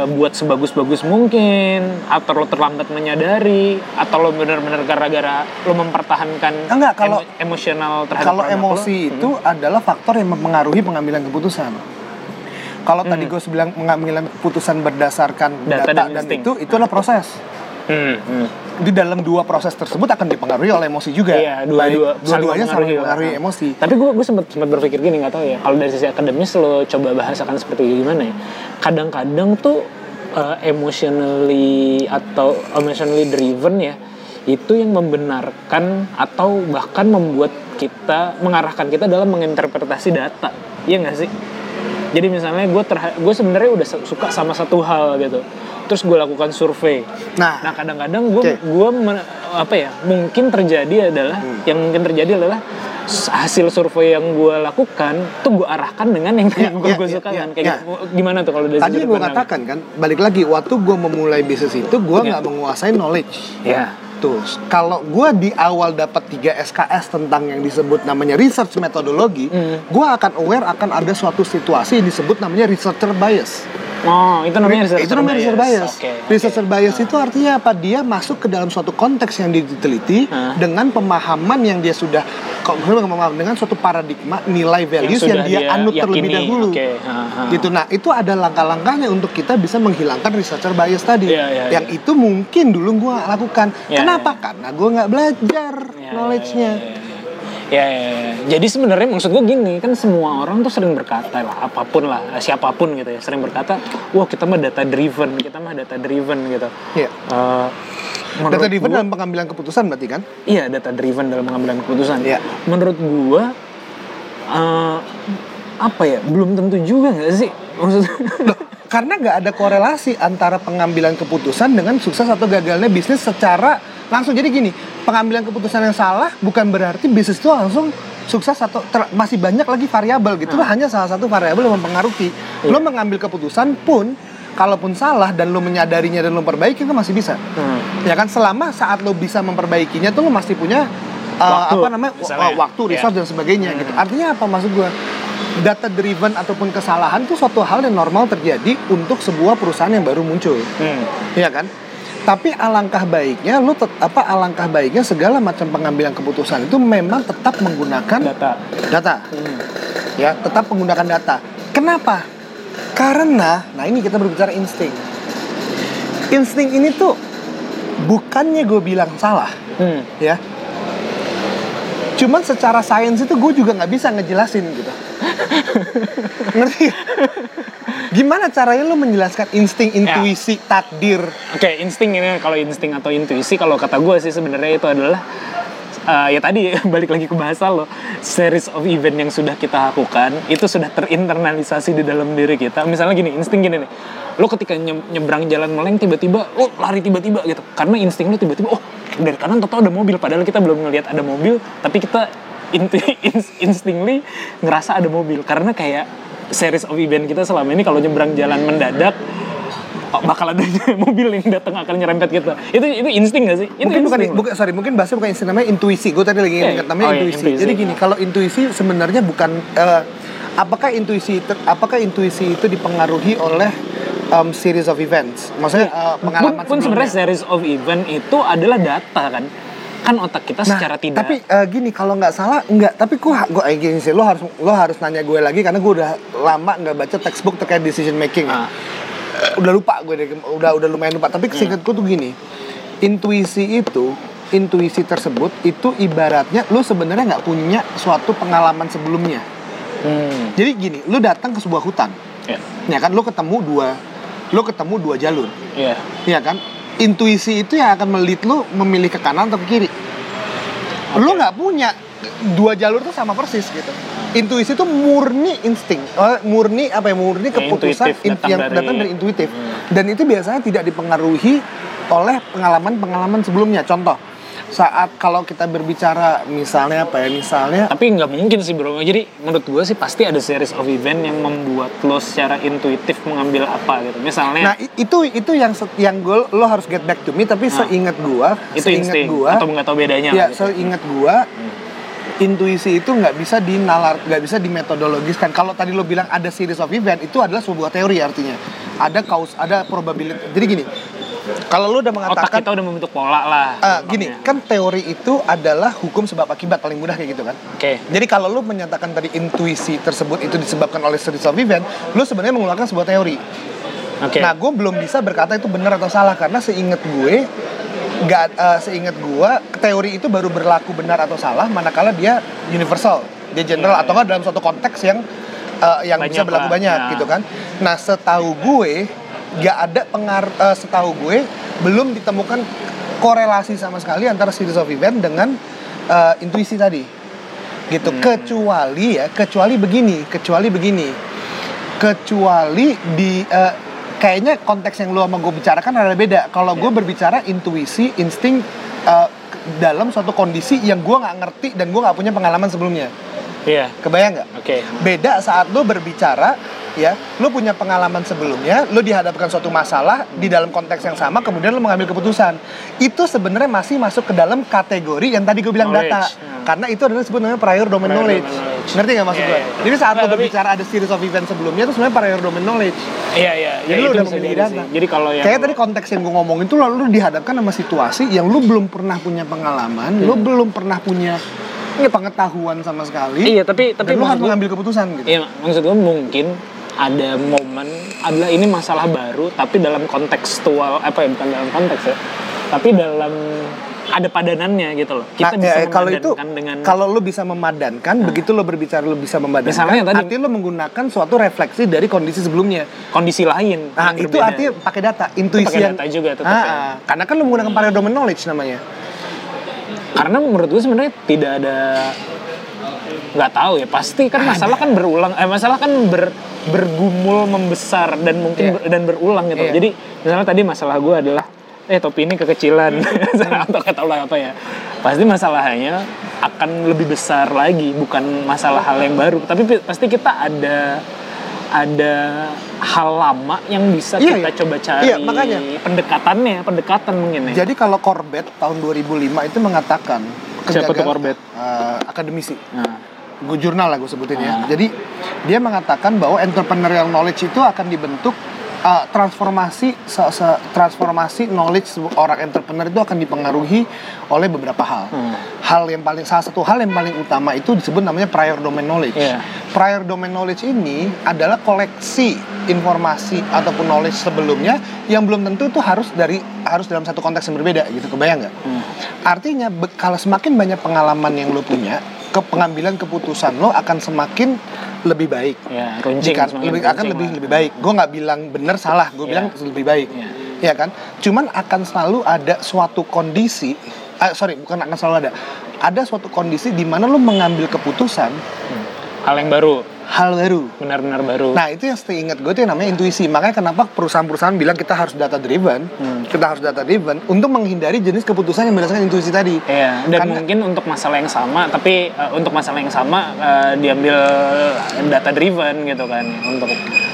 buat sebagus-bagus mungkin atau lo terlambat menyadari atau lo bener-bener gara-gara lo mempertahankan Enggak, kalau- emo- emosional terhadap kalau emosi lo. itu adalah faktor yang mempengaruhi pengambilan keputusan. Kalau tadi gue bilang pengambilan keputusan berdasarkan Data data, dan dan, insting. itu itu adalah proses. Hmm, hmm. Di dalam dua proses tersebut akan dipengaruhi oleh emosi juga. Iya, dua-dua dua-duanya saling mempengaruhi emosi. Tapi gue gue sempat sempat berpikir gini nggak tahu ya. Kalau dari sisi akademis lo coba bahas akan seperti gimana ya. Kadang-kadang tuh uh, emotionally atau emotionally driven ya itu yang membenarkan atau bahkan membuat kita mengarahkan kita dalam menginterpretasi data. Iya nggak sih? Jadi misalnya gue gue sebenarnya udah su- suka sama satu hal gitu. Terus gue lakukan survei. Nah, Nah kadang-kadang gue gua men- apa ya mungkin terjadi adalah Hmm. yang mungkin terjadi adalah hasil survei yang gue lakukan tuh gue arahkan dengan yang Ya, gue ya, gue ya, suka ya, kan kayak ya. gitu. gimana tuh kalau dari tadi gue katakan kan, balik lagi waktu gue memulai bisnis itu gue Iya. nggak menguasai knowledge. ya Tuh, kalau gue di awal dapat 3 SKS tentang yang disebut namanya research metodologi, Hmm. gue akan aware akan ada suatu situasi yang disebut namanya researcher bias. oh itu namanya researcher itu namanya researcher bias. Oke. Researcher bias itu artinya apa? Dia masuk ke dalam suatu konteks yang diteliti Hah? dengan pemahaman yang dia sudah dengan suatu paradigma nilai values yang, sudah dia, dia anut terlebih yakini. dahulu. Oke, ha, ha. Gitu. Nah, itu ada langkah-langkahnya untuk kita bisa menghilangkan researcher bias tadi. Iya, iya, yang itu mungkin dulu gue lakukan. Iya, Kenapa? Karena gue nggak belajar Ya, knowledge-nya. ya, ya, ya. Ya, ya, ya. jadi sebenarnya maksud gue gini kan semua orang tuh sering berkata lah apa pun lah siapa pun gitu ya sering berkata wah kita mah data driven kita mah data driven gitu. Iya. Eh, menurut Data driven gua- dalam pengambilan keputusan berarti kan? Iya, data driven dalam pengambilan keputusan. Iya. Menurut gua eh, apa ya? Belum tentu juga nggak sih? Maksudnya karena nggak ada korelasi antara pengambilan keputusan dengan sukses atau gagalnya bisnis secara langsung. Jadi gini, pengambilan keputusan yang salah bukan berarti bisnis itu langsung sukses atau ter- masih banyak lagi variabel gitu. Itu hanya salah satu variabel yang mempengaruhi. Lo mengambil keputusan pun kalaupun salah dan lo menyadarinya dan lo perbaiki itu masih bisa. Hmm. Ya kan selama saat lo bisa memperbaikinya tuh lo masih punya uh, Waktu, apa namanya misalnya. waktu, resource dan sebagainya gitu. Artinya apa maksud gua? Data driven ataupun kesalahan itu suatu hal yang normal terjadi untuk sebuah perusahaan yang baru muncul. Hmm. Iya kan? Tapi alangkah baiknya tet- apa alangkah baiknya segala macam pengambilan keputusan itu memang tetap menggunakan Data. data. Ya, tetap menggunakan data. Kenapa? Karena nah ini kita berbicara insting. Insting ini tuh bukannya gue bilang salah, Hmm. ya. Cuman secara sains itu gue juga nggak bisa ngejelasin gitu. Ngerti? Gimana caranya lo menjelaskan insting, intuisi, takdir? Oke, insting ini kalau insting atau intuisi kalau kata gue sih sebenarnya itu adalah eh, ya tadi balik lagi ke bahasa lo. Series of event yang sudah kita lakukan itu sudah terinternalisasi di dalam diri kita. Misalnya gini insting gini nih. Lo ketika nye- nyebrang jalan meleng tiba-tiba lo lari tiba-tiba gitu. Karena insting lo tiba-tiba oh dari kanan tau ada mobil padahal kita belum ngelihat ada mobil tapi kita inti ins- instingly ngerasa ada mobil karena kayak series of event kita selama ini kalau nyebrang jalan mendadak oh, bakal ada mobil yang datang akan nyerempet kita itu itu insting gak sih itu mungkin bukan, loh. bukan sorry mungkin bahasa bukan insting namanya intuisi gue tadi lagi ingat namanya oh iya, intuisi. intuisi. jadi gini kalau intuisi sebenarnya bukan eh, apakah intuisi ter- apakah intuisi itu dipengaruhi oleh um, series of events maksudnya eh, pun, pengalaman pun sebelumnya? sebenarnya series of event itu adalah data kan kan otak kita Nah, secara tidak tapi eh, gini kalau nggak salah nggak tapi gue gue eh, gini sih lo harus lo harus nanya gue lagi karena gue udah lama nggak baca textbook terkait decision making ya. Ah. udah lupa gue deh, udah udah lumayan lupa. Tapi seingat gue tuh gini intuisi itu intuisi tersebut itu ibaratnya lu sebenarnya nggak punya suatu pengalaman sebelumnya. Hmm, jadi gini lu datang ke sebuah hutan ya, ya kan? Lu ketemu dua lu ketemu dua jalur. Ya. ya kan intuisi itu yang akan melit lu memilih ke kanan atau ke kiri. Lu nggak punya dua jalur tuh sama persis gitu. Intuisi itu murni insting eh, murni apa ya murni keputusan intuitif, in- datang yang dari- datang dari intuitif. Hmm. dan itu biasanya tidak dipengaruhi oleh pengalaman-pengalaman sebelumnya. Contoh saat kalau kita berbicara misalnya apa ya misalnya Tapi nggak mungkin sih bro. Jadi menurut gue sih pasti ada series of event yang membuat lo secara intuitif mengambil apa gitu. Misalnya nah itu itu yang yang gue lo harus get back to me tapi seingat gua Ah. itu seingat gua atau nggak tahu bedanya. ya gitu. seingat gua intuisi itu nggak bisa dinalar nggak bisa dimetodologiskan kalau tadi lo bilang ada series of event itu adalah sebuah teori artinya ada kaus ada probability jadi gini kalau lo udah Otak mengatakan kita udah membentuk pola lah. eh, gini kan teori itu adalah hukum sebab akibat paling mudah kayak gitu kan Oke. jadi kalau lo menyatakan tadi intuisi tersebut itu disebabkan oleh series of event lo sebenarnya mengeluarkan sebuah teori Oke. Nah, gue belum bisa berkata itu benar atau salah karena seingat gue nggak eh, seingat gue teori itu baru berlaku benar atau salah manakala dia universal, dia general Iya, atau nggak dalam suatu konteks yang eh, yang bisa Banyak berlaku lah, banyak ya. gitu kan. Nah, setahu gue nggak ada pengaruh setahu gue belum ditemukan korelasi sama sekali antara series of event dengan eh, intuisi tadi. Gitu. Hmm. Kecuali ya, kecuali begini, kecuali begini kecuali di eh, kayaknya konteks yang lu sama gue bicarakan ada beda. Kalau gue berbicara intuisi, insting eh, dalam suatu kondisi yang gue nggak ngerti dan gue nggak punya pengalaman sebelumnya. Iya. Kebayang nggak? Oke. Beda saat lu berbicara, ya, lu punya pengalaman sebelumnya, lu dihadapkan suatu masalah di dalam konteks yang sama, kemudian lu mengambil keputusan. Itu sebenarnya masih masuk ke dalam kategori yang tadi gue bilang Knowledge. data, Hmm. karena itu adalah disebut namanya prior domain Prior knowledge. knowledge. Ngerti nggak maksud Iya, gue? iya. Jadi saat Nah, lu tapi- berbicara ada series of event sebelumnya itu sebenarnya prior domain knowledge. Iya iya. Jadi Ya, lu itu udah jadi data. sih. Jadi kalau yang Kayak tadi konteks yang gue ngomongin tuh lalu lu dihadapkan sama situasi yang lu belum pernah punya pengalaman, lu Hmm. belum pernah punya ini pengetahuan sama sekali. Iya tapi tapi lu harus mengambil keputusan gitu. Iya, maksud gue mungkin ada momen adalah ini masalah baru tapi dalam kontekstual apa ya bukan dalam konteks ya tapi dalam ada padanannya gitu loh kita Nah, bisa ya, kalau itu dengan kalau lu bisa memadankan, begitu lu berbicara lu bisa memadankan, Misalnya tadi- artinya lu menggunakan suatu refleksi dari kondisi sebelumnya. kondisi lain Nah, itu berbeda. artinya pakai data, intuisi pakai data juga tetap Ah, ya. ah. karena kan lu menggunakan domain knowledge namanya. karena menurut gue sebenarnya tidak ada nggak tahu ya pasti kan masalah kan berulang eh masalah kan ber, bergumul membesar dan mungkin Iya. ber- dan berulang gitu Iya. jadi misalnya tadi masalah gue adalah eh topi ini kekecilan atau kata lah apa ya pasti masalahnya akan lebih besar lagi bukan masalah hal yang baru tapi pi- pasti kita ada ada hal lama yang bisa Iya, kita iya. coba cari Iya, makanya. pendekatannya pendekatan mungkin ya Jadi kalau Corbett tahun 2005 itu mengatakan Siapa tuh Corbett? Eh, akademisi. nah, jurnal lah gue sebutin ya. Jadi dia mengatakan bahwa entrepreneurial knowledge itu akan dibentuk uh, transformasi se- se- transformasi knowledge orang entrepreneur itu akan dipengaruhi oleh beberapa hal. Hmm. Hal yang paling salah satu hal yang paling utama itu disebut namanya prior domain knowledge. Iya. Prior domain knowledge ini adalah koleksi informasi ataupun knowledge sebelumnya yang belum tentu itu harus dari harus dalam satu konteks yang berbeda gitu. Kebayang nggak? hmm. Artinya kalau semakin banyak pengalaman yang lo punya, ke pengambilan keputusan lo akan semakin lebih baik. ya runcing Jika lebih akan lebih lah. lebih baik. Gue nggak bilang benar salah, gue Iya. bilang lebih baik. Iya. Ya kan? Cuman akan selalu ada suatu kondisi, ah, sorry bukan akan selalu ada, ada suatu kondisi di mana lo mengambil keputusan hal yang baru hal baru. benar-benar baru Nah itu yang seingat gue itu yang namanya intuisi. Makanya kenapa perusahaan-perusahaan bilang kita harus data driven, Hmm. kita harus data driven untuk menghindari jenis keputusan yang berdasarkan intuisi tadi. Iya, dan Karena- mungkin untuk masalah yang sama, tapi uh, untuk masalah yang sama uh, diambil data driven gitu kan. Untuk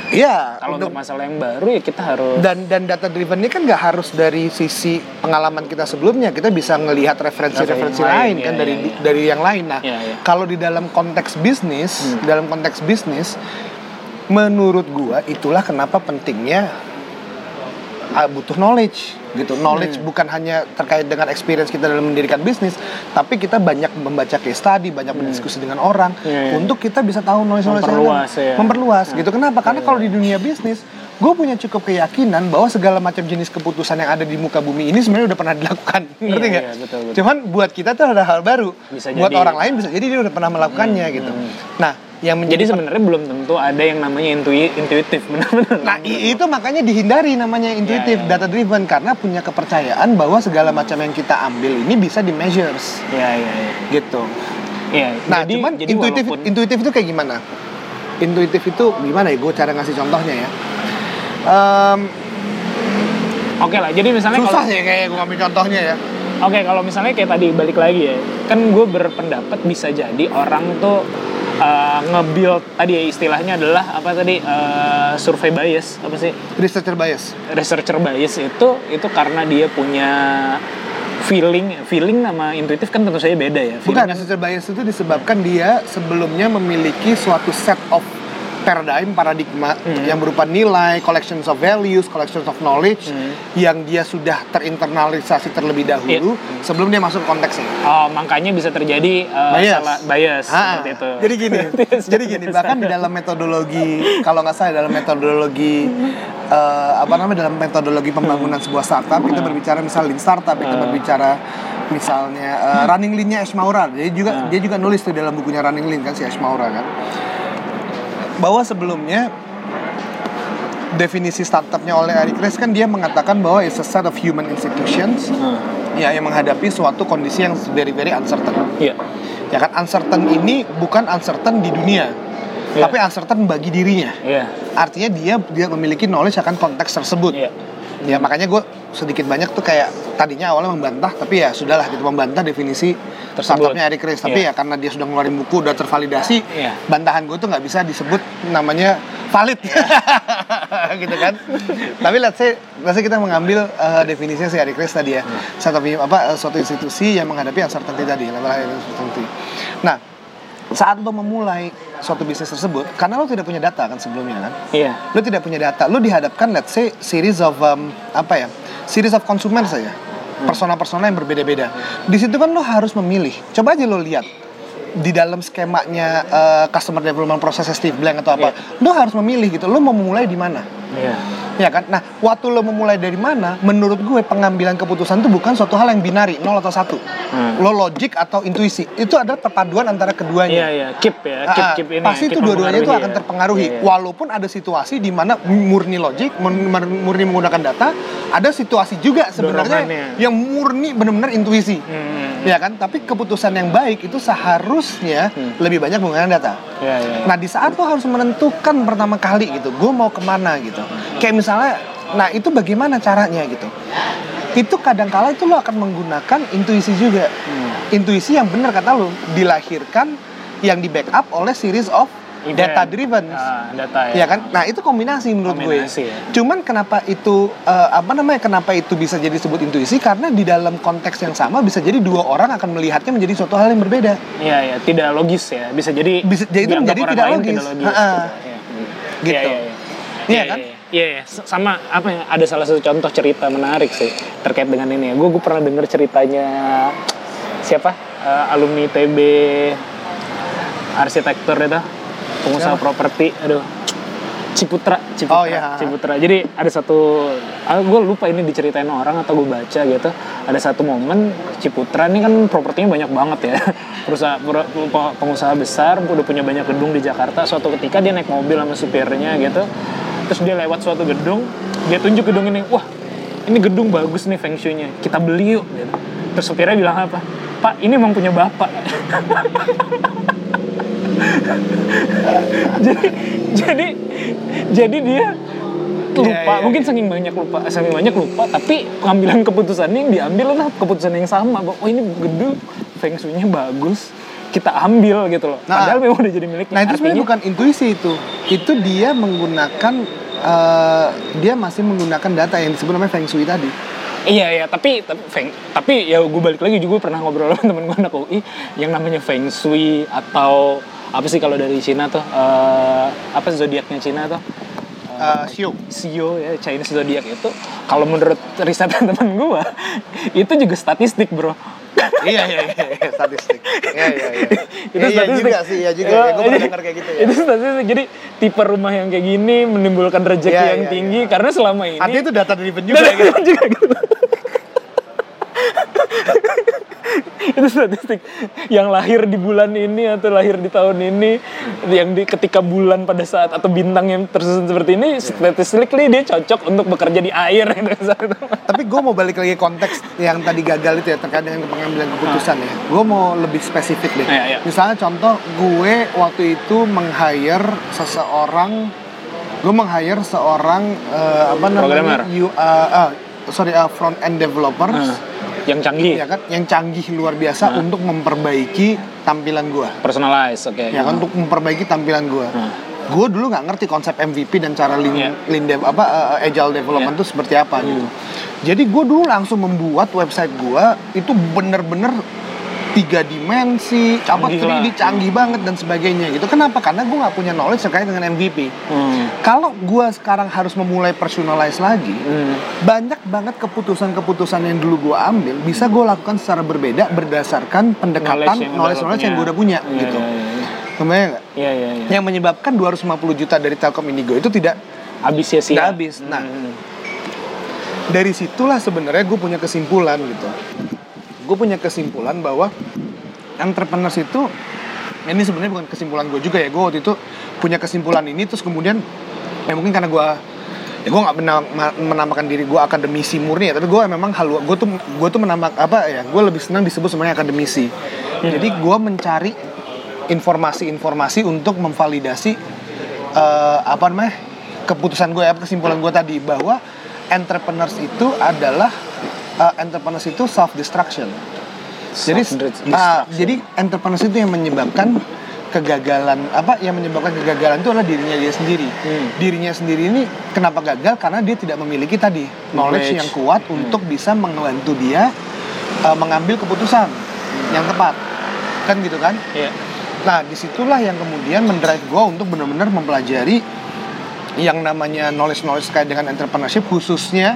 Iya. kalau untuk- untuk masalah yang baru ya kita harus dan dan data driven ini kan nggak harus dari sisi pengalaman kita sebelumnya kita bisa ngelihat referensi-referensi Referensi lain lain, kan iya, dari iya, iya. dari yang lain nah kalau di dalam konteks bisnis Hmm. dalam konteks bisnis menurut gua itulah kenapa pentingnya ah, butuh knowledge gitu knowledge Hmm. bukan hanya terkait dengan experience kita dalam mendirikan bisnis tapi kita banyak membaca case study banyak berdiskusi dengan orang Hmm. Iya, iya. untuk kita bisa tahu knowledge knowledge yang Memperluas, ya. memperluas gitu kenapa karena Iya, kalau di dunia bisnis gue punya cukup keyakinan bahwa segala macam jenis keputusan yang ada di muka bumi ini sebenarnya udah pernah dilakukan ngerti Iya, nggak iya, betul, betul. cuman buat kita tuh ada hal baru Bisa buat jadi. orang lain bisa jadi dia udah pernah melakukannya gitu nah yang jadi menjadi sebenarnya belum tentu ada yang namanya intui, intuitif benar-benar Nah, itu makanya dihindari namanya intuitif, Iya, iya. data driven karena punya kepercayaan bahwa segala macam yang kita ambil ini bisa di measures Iya, iya, iya. gitu. Iya, Nah, jadi, cuman jadi intuitif walaupun- intuitif itu kayak gimana? Intuitif itu gimana ya? Gue cara ngasih contohnya ya. Em, Oke lah, jadi misalnya susah kalau ya kayak gue ngambil contohnya ya. Oke, kalau misalnya kayak tadi balik lagi ya, kan gue berpendapat bisa jadi orang tuh uh, nge-build tadi ya istilahnya adalah apa tadi uh, survei bias apa sih Researcher bias. researcher bias itu itu karena dia punya feeling feeling sama intuitif kan tentu saja beda ya. Bukan, Feeling kan- researcher bias itu disebabkan dia sebelumnya memiliki suatu set of paradigm, paradigma Hmm. yang berupa nilai, collections of values, collections of knowledge Hmm. yang dia sudah terinternalisasi terlebih dahulu sebelum dia masuk konteksnya. Oh, makanya bisa terjadi uh, Bias. salah bias Ah, seperti itu. Jadi gini, jadi gini. Bahkan di dalam metodologi, kalau nggak salah dalam metodologi eh, apa namanya dalam metodologi pembangunan sebuah startup kita berbicara misal lean startup, kita berbicara misalnya eh, running lean-nya Ash Maura. Dia juga dia juga nulis tuh dalam bukunya running lean kan si Ash Maura kan. Bahwa sebelumnya definisi startupnya oleh Eric Ries kan dia mengatakan bahwa it's a set of human institutions Hmm. ya yang menghadapi suatu kondisi yang very very uncertain Iya. ya kan uncertain ini bukan uncertain di dunia Iya. tapi uncertain bagi dirinya Iya. artinya dia dia memiliki knowledge akan konteks tersebut Iya. ya makanya gue sedikit banyak tuh kayak tadinya awalnya membantah tapi ya sudahlah gitu membantah definisi startupnya Eric Ries tapi Iya. ya karena dia sudah ngeluarin buku udah tervalidasi Iya. bantahan gue tuh nggak bisa disebut namanya valid Iya. gitu kan tapi let's say let's say kita mengambil uh, definisinya si Eric Ries tadi ya Hmm. satu apa uh, suatu institusi yang menghadapi uncertainty tadi level uncertainty nah saat lo memulai suatu bisnis tersebut karena lo tidak punya data kan sebelumnya kan? Iya. lo tidak punya data. Lo dihadapkan let's say series of um, apa ya series of consumer saja. Persona-persona yang berbeda-beda. Di situ kan lo harus memilih. Coba aja lo lihat di dalam skemanya uh, customer development process Steve Blank atau apa. Lo harus memilih gitu. Lo mau memulai di mana Iya. Ya kan? Nah, waktu lo memulai dari mana, menurut gue pengambilan keputusan itu bukan suatu hal yang binari, 0 atau 1. Hmm. Lo logik atau intuisi. Itu adalah perpaduan antara keduanya. Iya iya, keep ya, keep Ah, keep ini. pasti keep itu dua-duanya itu akan ya. terpengaruhi. Iya, iya. Walaupun ada situasi di mana murni logik, murni menggunakan data, ada situasi juga sebenarnya Dorongannya. yang murni benar-benar intuisi. Hmm. Ya kan? Tapi keputusan yang baik itu seharusnya Hmm. lebih banyak menggunakan data. Iya iya. Nah di saat lo harus menentukan pertama kali gitu, gue mau ke mana gitu. Kayak misalnya, nah itu bagaimana caranya gitu. Itu kadang-kala itu lo akan menggunakan intuisi juga. Hmm. Intuisi yang benar kata lo, dilahirkan yang di backup oleh series of Event. data driven. Ah, data ya. Ya kan? Nah itu kombinasi menurut Kombinasi, gue. ya. Cuman kenapa itu eh, apa namanya? Kenapa itu bisa jadi disebut intuisi? Karena di dalam konteks yang sama bisa jadi dua orang akan melihatnya menjadi suatu hal yang berbeda. Iya iya, tidak logis ya. Bisa jadi Bisa- jadi itu menjadi tidak logis. Tidak logis. Ha-ha. gitu. Iya. Gitu. Iya, iya, iya. Iya Iya, kan? Iya. Iya, S- sama apa ya? Ada salah satu contoh cerita menarik sih terkait dengan ini ya. Gue gue pernah dengar ceritanya siapa? Eh, alumni TB arsitektur itu pengusaha Siapa? properti. Aduh. Ciputra, Ciputra, Oh, iya. Ciputra. Jadi ada satu, gue lupa ini diceritain orang atau gue baca gitu. Ada satu momen Ciputra ini kan propertinya banyak banget ya. Perusahaan per- pe- pengusaha besar udah punya banyak gedung di Jakarta. Suatu ketika dia naik mobil sama supirnya gitu. Terus dia lewat suatu gedung, dia tunjuk gedung ini, wah ini gedung bagus nih feng shui-nya, kita beli yuk. Gitu. Terus supirnya bilang apa? Pak, ini emang punya bapak. jadi jadi jadi dia lupa Iya, iya, mungkin saking banyak lupa saking banyak lupa tapi pengambilan keputusannya yang diambil adalah keputusan yang sama bahwa oh ini gedung feng shui-nya bagus kita ambil gitu loh Nah, padahal memang udah jadi miliknya Nah itu sebenarnya Artinya- bukan intuisi itu. Itu dia menggunakan eh, dia masih menggunakan data yang disebut namanya feng shui tadi. Iya iya tapi tapi feng tapi ya gue balik lagi juga pernah ngobrol sama temen gue anak UI yang namanya feng shui atau apa sih kalau dari Cina tuh eh, apa zodiaknya Cina tuh Eh, Xiu. Sio ya Chinese zodiac itu kalau menurut riset teman gue itu juga statistik bro iya iya iya statistik. Iya iya iya. itu Iya, iya statistik juga sih, iya juga. Ya, gue pernah jadi- dengar kayak gitu ya. itu statistik jadi tipe rumah yang kayak gini menimbulkan rezeki Iya, yang iya, tinggi karena selama ini Artinya itu data juga Dan- gitu. juga gitu. itu statistik yang lahir di bulan ini atau lahir di tahun ini yang di ketika bulan pada saat atau bintang yang tersusun seperti ini statistically dia cocok untuk bekerja di air gitu. Tapi gue mau balik lagi konteks yang tadi gagal itu ya terkait dengan pengambilan keputusan ya. Gue mau lebih spesifik deh. Iya, iya. Misalnya contoh gue waktu itu meng-hire seseorang, gue meng-hire seorang eh, apa Programmer. namanya, you, eh, eh, sorry uh, front end developers, yang canggih ya kan, yang canggih luar biasa untuk memperbaiki tampilan gue. personalize oke Ya kan untuk memperbaiki tampilan gue. Hmm. Gue dulu nggak ngerti konsep MVP dan cara lean, Iya. lean dev apa eh, agile development Iya. itu seperti apa gitu. Jadi gue dulu langsung membuat website gue itu bener-bener tiga dimensi, apa Canggih 3D lah. canggih banget dan sebagainya gitu. Kenapa? Karena gue nggak punya knowledge terkait dengan MVP. Hmm. Kalau gue sekarang harus memulai personalize lagi, Hmm. banyak banget keputusan-keputusan yang dulu gue ambil bisa gue lakukan secara berbeda berdasarkan pendekatan yang udah knowledge yang gue udah punya Iya, gitu. iya, iya. Kebayang nggak? Iya iya iya. Yang menyebabkan 250 juta dari Telkom Indigo itu tidak Habis ya sih. Nggak habis. Nah. dari situlah sebenarnya gue punya kesimpulan gitu. Gue punya kesimpulan bahwa entrepreneurs itu ini sebenarnya bukan kesimpulan gue juga ya. Gue waktu itu punya kesimpulan ini terus kemudian ya mungkin karena gue ya gue nggak menam- ma- menamakan diri gue akademisi murni ya tapi gue memang halu gue tuh gue tuh menambah apa ya gue lebih senang disebut sebenarnya akademisi jadi gue mencari informasi-informasi untuk memvalidasi eh, apa namanya keputusan gue apa kesimpulan gue tadi bahwa entrepreneurs itu adalah eh, entrepreneurs itu self destruction jadi Self-destruction. ah, jadi entrepreneurs itu yang menyebabkan kegagalan apa yang menyebabkan kegagalan itu adalah dirinya dia sendiri Hmm. dirinya sendiri ini kenapa gagal karena dia tidak memiliki tadi knowledge, Knowledge. yang kuat untuk bisa membantu dia eh, mengambil keputusan yang tepat kan gitu kan Iya. Nah, di situlah yang kemudian mendrive gue untuk benar-benar mempelajari yang namanya knowledge-knowledge terkait dengan entrepreneurship khususnya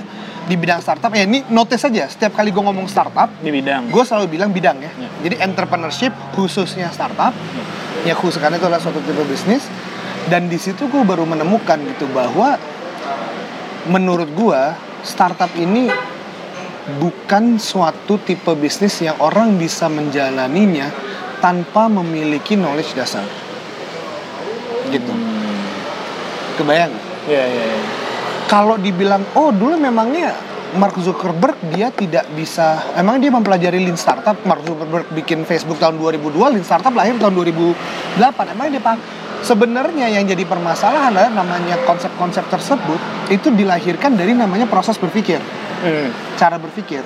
di bidang startup. Ya ini notice saja, setiap kali gue ngomong startup, Di bidang. gue selalu bilang bidang ya. Ya. Jadi entrepreneurship khususnya startup, ya khusus karena itu adalah suatu tipe bisnis. Dan di situ gue baru menemukan gitu bahwa menurut gua startup ini bukan suatu tipe bisnis yang orang bisa menjalaninya tanpa memiliki knowledge dasar. Gitu. Kebayang? nggak? Iya, iya, iya. Kalau dibilang, oh dulu memangnya Mark Zuckerberg dia tidak bisa, emang dia mempelajari Lean Startup. Mark Zuckerberg bikin Facebook tahun 2002, Lean Startup lahir tahun 2008. Emang dia? Sebenarnya yang jadi permasalahan adalah namanya konsep-konsep tersebut itu dilahirkan dari namanya proses berpikir Hmm. cara berpikir.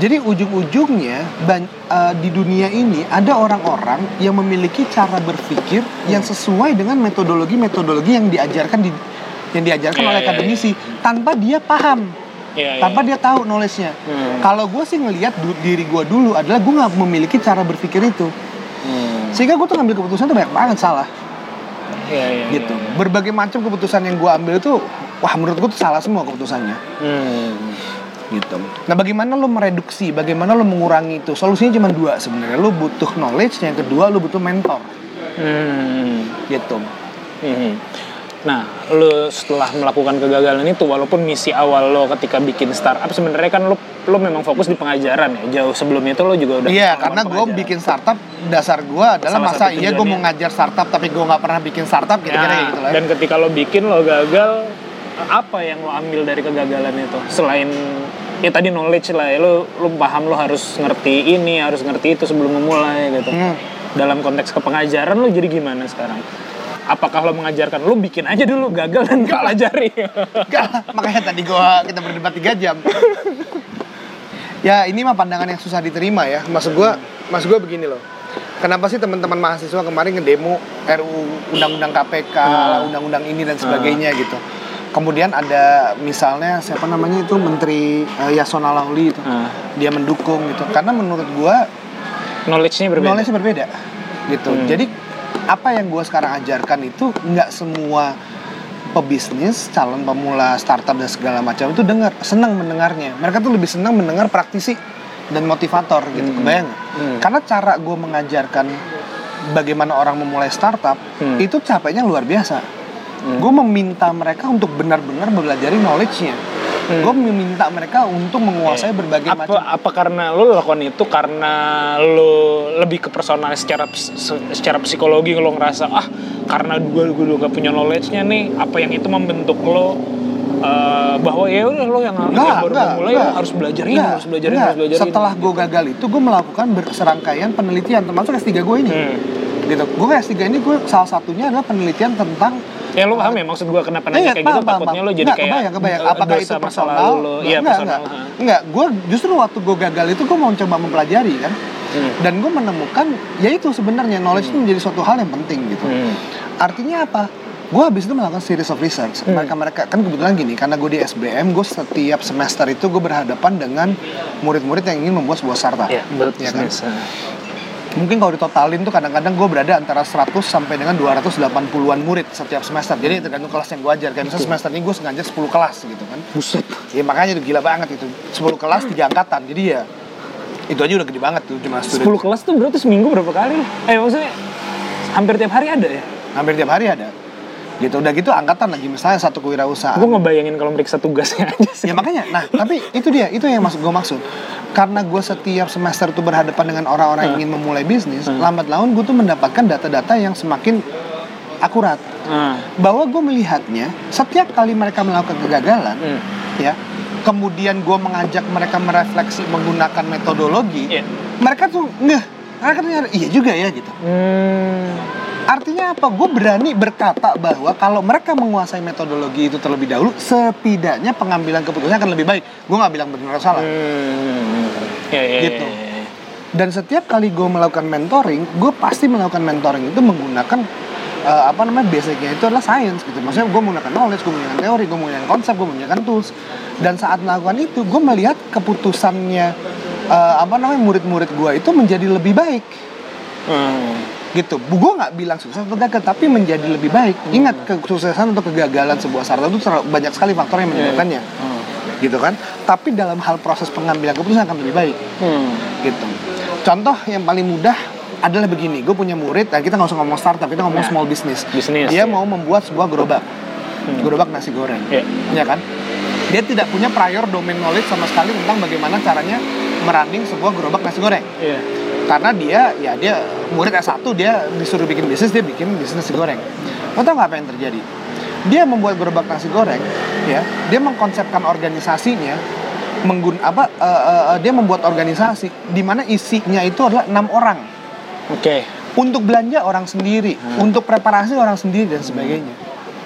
Jadi ujung-ujungnya eh, di dunia ini ada orang-orang yang memiliki cara berpikir yang sesuai dengan metodologi-metodologi yang diajarkan di yang diajarkan Iya, oleh iya, akademisi tanpa dia paham, Iya, iya. tanpa dia tahu knowledge-nya. Hmm. Kalau gue sih ngelihat diri gue dulu adalah gue nggak memiliki cara berpikir itu, Hmm. sehingga gue tuh ngambil keputusan tuh banyak banget salah Iya, iya, iya. gitu. Berbagai macam keputusan yang gue ambil itu, wah menurut gue tuh salah semua keputusannya. Hmm. gitu. Nah, bagaimana lo mereduksi, bagaimana lo mengurangi itu? Solusinya cuma dua sebenarnya. Lo butuh knowledge, yang kedua lo butuh mentor, Hmm. gitu. Hmm. Nah, lo setelah melakukan kegagalan itu, walaupun misi awal lo ketika bikin startup sebenarnya kan lo lo memang fokus di pengajaran ya. Jauh sebelum itu lo juga udah Iya, karena gue bikin startup, dasar gue adalah Salah masa iya gue mau ngajar startup tapi gue nggak pernah bikin startup, kira-kira Nah, gitu lah. Dan ketika lo bikin lo gagal, apa yang lo ambil dari kegagalan itu? Selain ya tadi knowledge lah ya, lo lo paham lo harus ngerti ini, harus ngerti itu sebelum memulai gitu. Hmm. Dalam konteks kepengajaran lo jadi gimana sekarang? Apakah lo mengajarkan lo bikin aja dulu gagal dan gak pelajari? Enggak, makanya tadi gue kita berdebat tiga jam. ya ini mah pandangan yang susah diterima ya. Maksud gue, maksud gue begini loh. Kenapa sih teman-teman mahasiswa kemarin ngedemo RUU Undang-Undang KPK, Hmm. Undang-Undang ini dan sebagainya gitu. Kemudian ada misalnya siapa namanya itu Menteri eh, Yasona Lawli itu, Nah, dia mendukung gitu. Karena menurut gua knowledge-nya berbeda. knowledge berbeda gitu. Hmm. Jadi apa yang gua sekarang ajarkan itu nggak semua pebisnis, calon pemula, startup dan segala macam itu dengar, senang mendengarnya. Mereka tuh lebih senang mendengar praktisi dan motivator gitu. Hmm. Kebayang? Hmm. Karena cara gue mengajarkan bagaimana orang memulai startup Hmm. itu capeknya luar biasa. Hmm. Gue meminta mereka untuk benar-benar mempelajari knowledge-nya. Hmm. Gue meminta mereka untuk menguasai berbagai apa macam apa karena lo lakukan itu karena lo lebih ke personal secara secara psikologi lo ngerasa ah karena gue gue gak punya knowledge-nya nih apa yang itu membentuk lo eh, bahwa ya udah lo yang, yang baru memulai lo harus belajar ini harus belajar ini harus belajar ini. Setelah gue gagal itu, gue melakukan serangkaian penelitian termasuk S3 gue ini. Hmm. Gitu. Gue S3 ini gue salah satunya adalah penelitian tentang ya lo paham ya maksud gue kenapa Iya, nanya kayak gitu takutnya lo jadi kayak kebayang, kebayang. eh, Apakah itu personal? iya enggak, personal enggak. gue justru waktu gue gagal itu gue mau coba mempelajari kan. Hmm. Dan gue menemukan, ya itu sebenarnya knowledge itu menjadi suatu hal yang penting gitu. Hmm. Artinya apa? Gue habis itu melakukan series of research. Hmm. Mereka mereka kan kebetulan gini, karena gue di SBM, gue setiap semester itu gue berhadapan dengan murid-murid yang ingin membuat sebuah startup. buat Ya kan? bisnis Mungkin kalau ditotalin tuh kadang-kadang gue berada antara 100 sampai dengan 280-an murid setiap semester. Jadi tergantung kelas yang gue ajar. Kayak misalnya semester ini gue sengaja 10 kelas gitu kan. buset Ya makanya itu gila banget itu. 10 kelas 3 angkatan. Jadi ya itu aja udah gede banget tuh cuma 10 student. kelas tuh berarti seminggu berapa kali? Eh maksudnya hampir tiap hari ada ya? Hampir tiap hari ada. Gitu udah gitu angkatan lagi misalnya satu kewirausahaan. Gue ngebayangin kalau meriksa tugasnya aja sih. Ya makanya, nah tapi itu dia, itu yang maksud gue maksud. Karena gue setiap semester itu berhadapan dengan orang-orang yang ingin memulai bisnis, lambat laun gue tuh mendapatkan data-data yang semakin akurat. Ah. Bahwa gue melihatnya, setiap kali mereka melakukan kegagalan, Hmm. ya, kemudian gue mengajak mereka merefleksi menggunakan metodologi, Iya. mereka tuh ngeh, mereka ternyata iya juga ya gitu. Hmm. Artinya apa? Gue berani berkata bahwa kalau mereka menguasai metodologi itu terlebih dahulu, setidaknya pengambilan keputusan akan lebih baik. Gue nggak bilang benar atau salah. Hmm. Ya, ya, Gitu. ya, ya. Dan setiap kali gue melakukan mentoring, gue pasti melakukan mentoring itu menggunakan eh, apa namanya basicnya itu adalah science gitu. Maksudnya gue menggunakan knowledge, gue menggunakan teori, gue menggunakan konsep, gue menggunakan tools. Dan saat melakukan itu, gue melihat keputusannya eh, apa namanya murid-murid gue itu menjadi lebih baik. Hmm. Gitu. Gue nggak bilang sukses atau gagal, tapi menjadi lebih baik. Ingat kesuksesan atau kegagalan sebuah startup itu terlalu- banyak sekali faktor yang menyebabkannya, Hmm. gitu kan? Tapi dalam hal proses pengambilan keputusan akan lebih baik, Hmm. gitu. Contoh yang paling mudah adalah begini, gue punya murid, dan kita nggak usah ngomong startup, kita ngomong Nah, small business. bisnis, Dia ya. mau membuat sebuah gerobak, Hmm. gerobak nasi goreng, Ya. ya kan? dia tidak punya prior domain knowledge sama sekali tentang bagaimana caranya merunning sebuah gerobak nasi goreng Iya. Karena dia ya dia murid S1 dia disuruh bikin bisnis dia bikin bisnis nasi goreng. Lo tau nggak apa yang terjadi? Dia membuat gerobak nasi goreng ya dia mengkonsepkan organisasinya menggun apa eh, eh, dia membuat organisasi di mana isinya itu adalah enam orang. Oke. untuk belanja orang sendiri untuk preparasi orang sendiri dan sebagainya.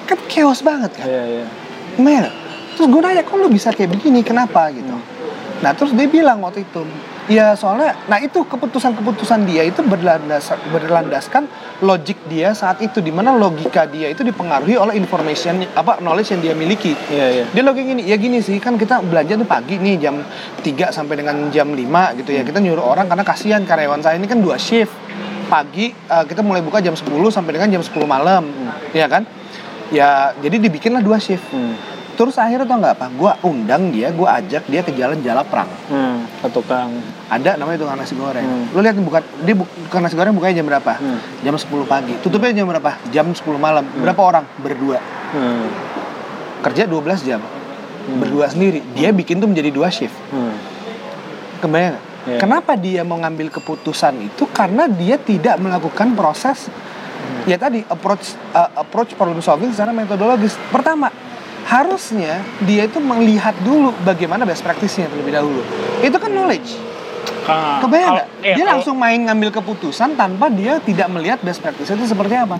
Kan chaos banget kan? Iya, iya. Mel terus gue nanya kok lu bisa kayak begini? Kenapa? Gitu. Nah terus dia bilang waktu itu ya soalnya nah itu keputusan-keputusan dia itu berlandas berlandaskan logik dia saat itu di mana logika dia itu dipengaruhi oleh information apa knowledge yang dia miliki. Iya, iya. dia logik gini ya gini sih kan kita belanja tuh pagi nih jam 3 sampai dengan jam 5 gitu ya. Kita nyuruh orang karena kasihan karyawan saya ini kan dua shift. Pagi eh, kita mulai buka jam 10 sampai dengan jam 10 malam ya kan? Ya jadi dibikinlah dua shift. Hmm. Terus akhirnya tau nggak apa? Gue undang dia gue ajak dia ke jalan Jalaprang Hmm. Ke tukang. ada namanya tukang nasi goreng. Hmm. lu lihat nih, buka dia bu- tukang nasi goreng bukanya jam berapa? Hmm. jam 10 pagi. Tutupnya jam berapa? Jam 10 malam. Berapa orang? Berdua. Hmm. kerja 12 jam. Berdua sendiri. Dia bikin tuh menjadi dua shift. Hmm. kebayang? Iya. kenapa dia mau ngambil keputusan itu? Karena dia tidak melakukan proses ya tadi approach uh, approach problem solving secara metodologis. Pertama harusnya dia itu melihat dulu bagaimana best practice-nya terlebih dahulu itu kan knowledge Ah, kebayang nggak iya, dia langsung main ngambil keputusan tanpa dia tidak melihat best practice itu seperti apa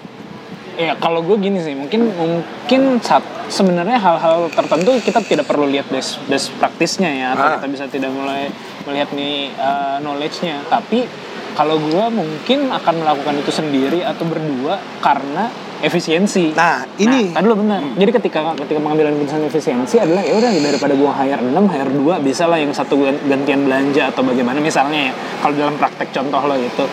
Iya, kalau gue gini sih, mungkin mungkin saat sebenarnya hal-hal tertentu kita tidak perlu lihat best best practice-nya ya, atau Ah. kita bisa tidak mulai melihat nih uh, knowledge-nya. Tapi kalau gue mungkin akan melakukan itu sendiri atau berdua karena efisiensi. nah ini Nah, tadi lo benar. Jadi ketika ketika pengambilan keputusan efisiensi adalah ya udah daripada gua hire 6, hire 2, bisa lah yang satu gan- gantian belanja atau bagaimana misalnya ya. Kalau dalam praktek contoh lo itu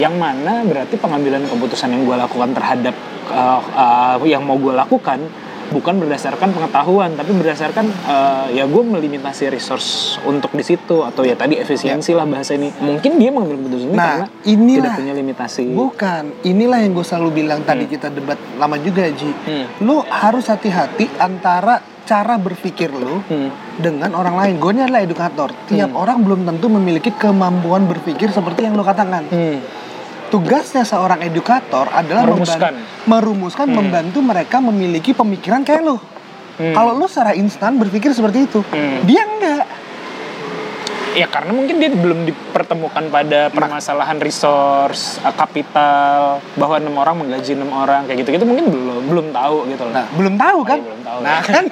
yang mana berarti pengambilan keputusan yang gua lakukan terhadap uh, uh, yang mau gua lakukan bukan berdasarkan pengetahuan tapi berdasarkan uh, ya gue melimitasi resource untuk di situ atau ya tadi efisiensi lah bahasa ini mungkin dia mengambil keputusan ini Nah, karena inilah. tidak punya limitasi Bukan, inilah yang gue selalu bilang tadi kita debat lama juga Ji. Hmm. Lu harus hati-hati antara cara berpikir lu Hmm. dengan orang lain. Gue ini adalah edukator. Tiap orang belum tentu memiliki kemampuan berpikir seperti yang lu katakan. Hmm. Tugasnya seorang edukator adalah Merumuskan. memban- merumuskan, membantu mereka memiliki pemikiran kayak lu. Hmm. Kalau lu secara instan berpikir seperti itu, Hmm. dia enggak. Ya karena mungkin dia belum dipertemukan pada permasalahan resource, uh, kapital, bahwa enam orang menggaji enam orang kayak gitu-gitu mungkin belum belum tahu gitu loh. Nah, belum tahu kan? Iya, belum tahu. Nah, kan?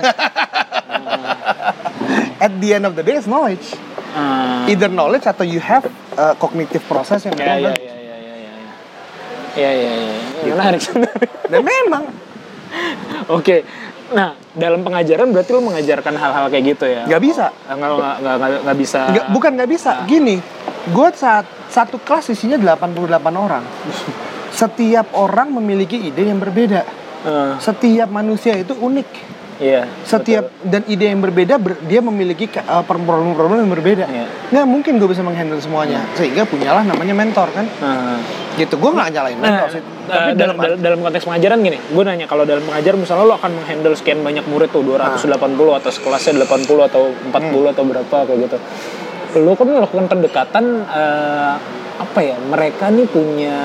At the end of the day, it's knowledge. Ah, Either knowledge atau you have uh, cognitive process yang ya, ya, benar. ya, ya, ya, ya, ya. Ya, ya, ya. Ya, Menarik menarik. Dan memang Oke. Nah, dalam pengajaran berarti lo mengajarkan hal-hal kayak gitu ya? nggak bisa. Nggak, nggak, nggak, bisa. Nggak, bukan nggak bisa. Gini, gue saat satu kelas isinya 88 orang. Setiap orang memiliki ide yang berbeda. Eh, Setiap manusia itu unik. Iya. Setiap dan ide yang berbeda ber- dia memiliki uh, problem-problem yang berbeda. Iya. Nggak mungkin gue bisa menghandle semuanya. Sehingga punyalah namanya mentor kan. betul. Eh. Gitu. Gue nggak nyalain mentor Nah, sih. eh, Tapi dalam, dalam, dalam, dalam konteks pengajaran gini, gue nanya kalau dalam pengajaran misalnya lo akan menghandle sekian banyak murid tuh 280 atau sekelasnya 80 atau 40 atau berapa kayak gitu. Lo kan melakukan pendekatan eh, apa ya? Mereka nih punya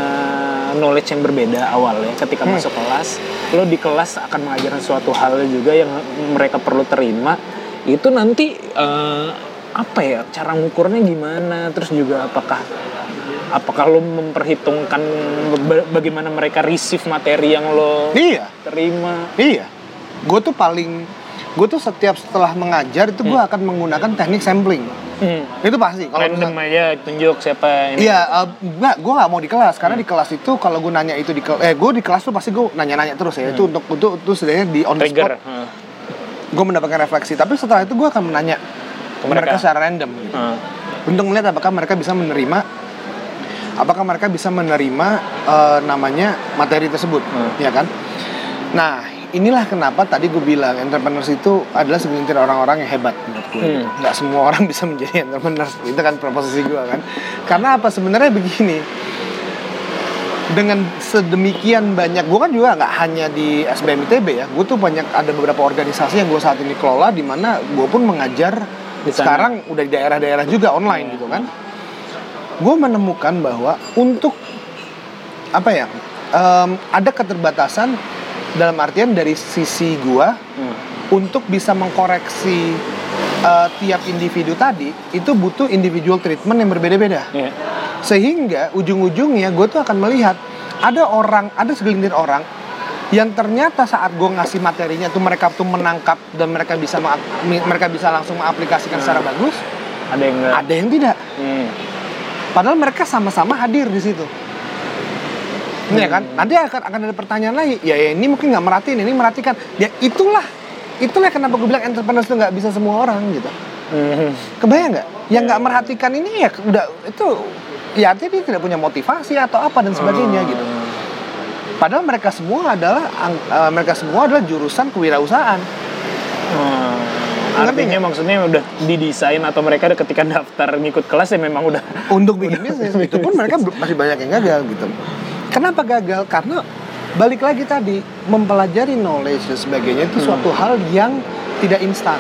knowledge yang berbeda awal ya ketika masuk kelas. Lo di kelas akan mengajarkan suatu hal juga yang mereka perlu terima. Itu nanti eh, apa ya? Cara ngukurnya gimana? Terus juga apakah apakah lo memperhitungkan ba- bagaimana mereka receive materi yang lo iya. terima Iya. Gue tuh paling gue tuh setiap setelah mengajar itu gue akan menggunakan teknik sampling. hmm. Itu pasti. Kalau random misal- aja tunjuk siapa ini Iya, nggak, gue nggak mau di kelas karena di kelas itu kalau gue nanya itu di kel- eh gue di kelas tuh pasti gue nanya-nanya terus ya itu untuk untuk itu setidaknya di on the trigger spot Hmm. gue mendapatkan refleksi tapi setelah itu gue akan menanya ke mereka. mereka. secara random gitu. Hmm. untuk melihat apakah mereka bisa menerima apakah mereka bisa menerima eh, namanya materi tersebut Hmm. ya kan nah inilah kenapa tadi gue bilang entrepreneurs itu adalah segelintir orang-orang yang hebat menurut gue Hmm. nggak semua orang bisa menjadi entrepreneur itu kan proposisi gue kan? Karena apa? Sebenarnya begini. Dengan sedemikian banyak gue kan juga nggak hanya di SBM ITB ya. Gue tuh banyak ada beberapa organisasi yang gue saat ini kelola di mana gue pun mengajar Di sekarang udah di daerah-daerah juga online gitu kan. Gue menemukan bahwa untuk apa ya em, ada keterbatasan dalam artian dari sisi gue Hmm. untuk bisa mengkoreksi eh, tiap individu tadi itu butuh individual treatment yang berbeda-beda Iya. sehingga ujung-ujungnya gue tuh akan melihat ada orang ada segelintir orang yang ternyata saat gue ngasih materinya tuh mereka tuh menangkap dan mereka bisa mereka bisa langsung mengaplikasikan secara bagus Ada yang enggak. ada yang tidak Hmm. padahal mereka sama-sama hadir di situ Iya kan? Nanti akan akan ada pertanyaan lagi. Ya, ya ini mungkin nggak merhatiin ini merhatikan. Ya itulah itulah kenapa gue bilang entrepreneur itu nggak bisa semua orang gitu. Hmm. kebayang nggak? Yang nggak merhatikan ini ya udah itu ya artinya dia tidak punya motivasi atau apa dan sebagainya Hmm. gitu. Padahal mereka semua adalah ang- eh, mereka semua adalah jurusan kewirausahaan. Hmm. Ngerti Artinya maksudnya udah didesain atau mereka udah ketika daftar ngikut kelas ya memang udah untuk bikin bisnis itu pun mereka masih banyak yang gagal gitu kenapa gagal karena balik lagi tadi mempelajari knowledge dan sebagainya itu suatu hal yang tidak instan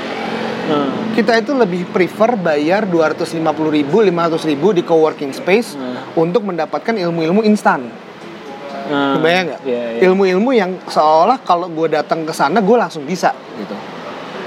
Hmm. kita itu lebih prefer bayar 250.000 ribu, 500 ribu di coworking space Hmm. untuk mendapatkan ilmu-ilmu instan Hmm. Kebayang nggak? Iya, iya. Ilmu-ilmu yang seolah kalau gue datang ke sana gue langsung bisa gitu.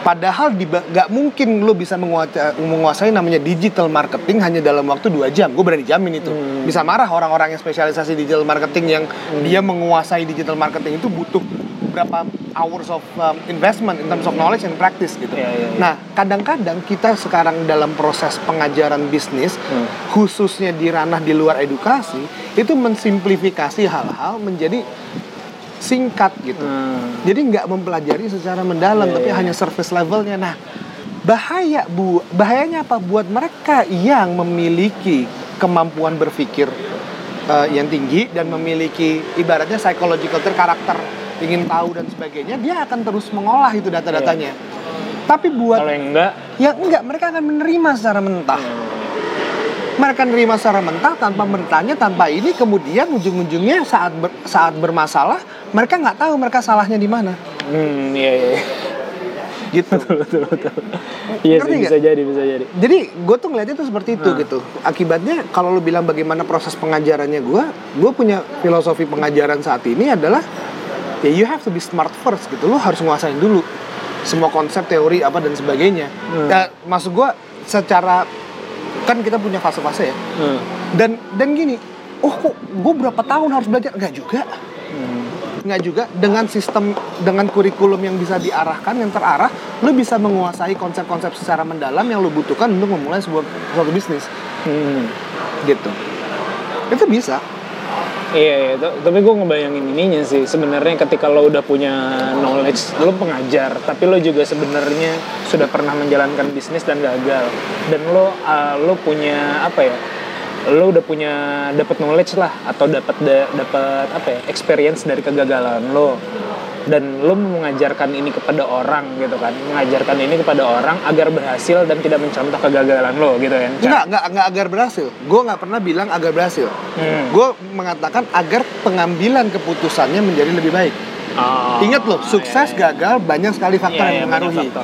Padahal nggak mungkin lo bisa menguasai, menguasai namanya digital marketing hanya dalam waktu dua jam. Gue berani jamin itu. Hmm. Bisa marah orang-orang yang spesialisasi digital marketing yang dia menguasai digital marketing itu butuh berapa hours of um, investment in terms of knowledge and practice gitu. Iya, iya, iya. Nah, kadang-kadang kita sekarang dalam proses pengajaran bisnis Hmm. khususnya di ranah di luar edukasi itu mensimplifikasi hal-hal menjadi singkat gitu. Hmm. Jadi nggak mempelajari secara mendalam Iya, tapi iya. hanya surface levelnya. Nah, bahaya bu, bahayanya apa buat mereka yang memiliki kemampuan berpikir eh, yang tinggi dan memiliki ibaratnya psychological karakter ingin tahu dan sebagainya, dia akan terus mengolah itu data-datanya. Tapi buat Kalau yang enggak yang enggak mereka akan menerima secara mentah mereka nerima secara mentah tanpa bertanya tanpa ini kemudian ujung-ujungnya saat ber- saat bermasalah mereka nggak tahu mereka salahnya di mana Hmm, iya iya. gitu betul betul. Iya Ngerti sih bisa jadi bisa jadi. jadi gue tuh ngeliatnya tuh seperti itu Nah. gitu akibatnya kalau lu bilang bagaimana proses pengajarannya gue gue punya filosofi pengajaran saat ini adalah ya you have to be smart first gitu lu harus nguasain dulu semua konsep teori apa dan sebagainya Hmm. Ya, maksud gue secara kan kita punya fase-fase ya Hmm. dan dan gini oh kok gue berapa tahun harus belajar nggak juga Hmm. Nggak juga dengan sistem dengan kurikulum yang bisa diarahkan yang terarah lu bisa menguasai konsep-konsep secara mendalam yang lu butuhkan untuk memulai sebuah suatu bisnis Hmm. gitu itu bisa Iya, iya. Tapi gue ngebayangin ininya sih. Sebenarnya ketika lo udah punya knowledge, lo pengajar, tapi lo juga sebenarnya sudah pernah menjalankan bisnis dan gagal. Dan lo uh, lo punya apa ya? Lo udah punya dapat knowledge lah atau dapat da- dapat apa ya? experience dari kegagalan lo. Dan lo mau mengajarkan ini kepada orang gitu kan. Mengajarkan ini kepada orang agar berhasil dan tidak mencontoh kegagalan lo gitu kan. nggak nggak nggak agar berhasil gue nggak pernah bilang agar berhasil Hmm. gue mengatakan agar pengambilan keputusannya menjadi lebih baik Oh, ingat loh sukses iya, iya. gagal banyak sekali faktor Iya, iya, yang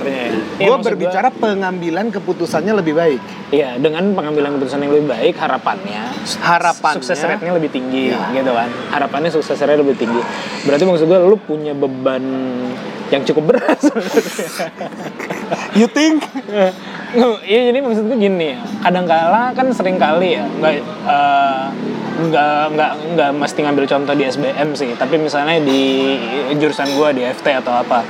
ya. Iya, gue berbicara pengambilan keputusannya lebih baik Iya, dengan pengambilan keputusan yang lebih baik, harapannya Harapannya- sukses rate-nya lebih tinggi, Iya. gitu kan. Harapannya sukses rate lebih tinggi. Berarti maksud gue lu punya beban yang cukup berat. you think Iya, jadi maksud gue gini. Kadang-kala kan sering kali ya, nggak eh, nggak nggak nggak mesti ngambil contoh di SBM sih, tapi misalnya di jurusan gue di FT atau apa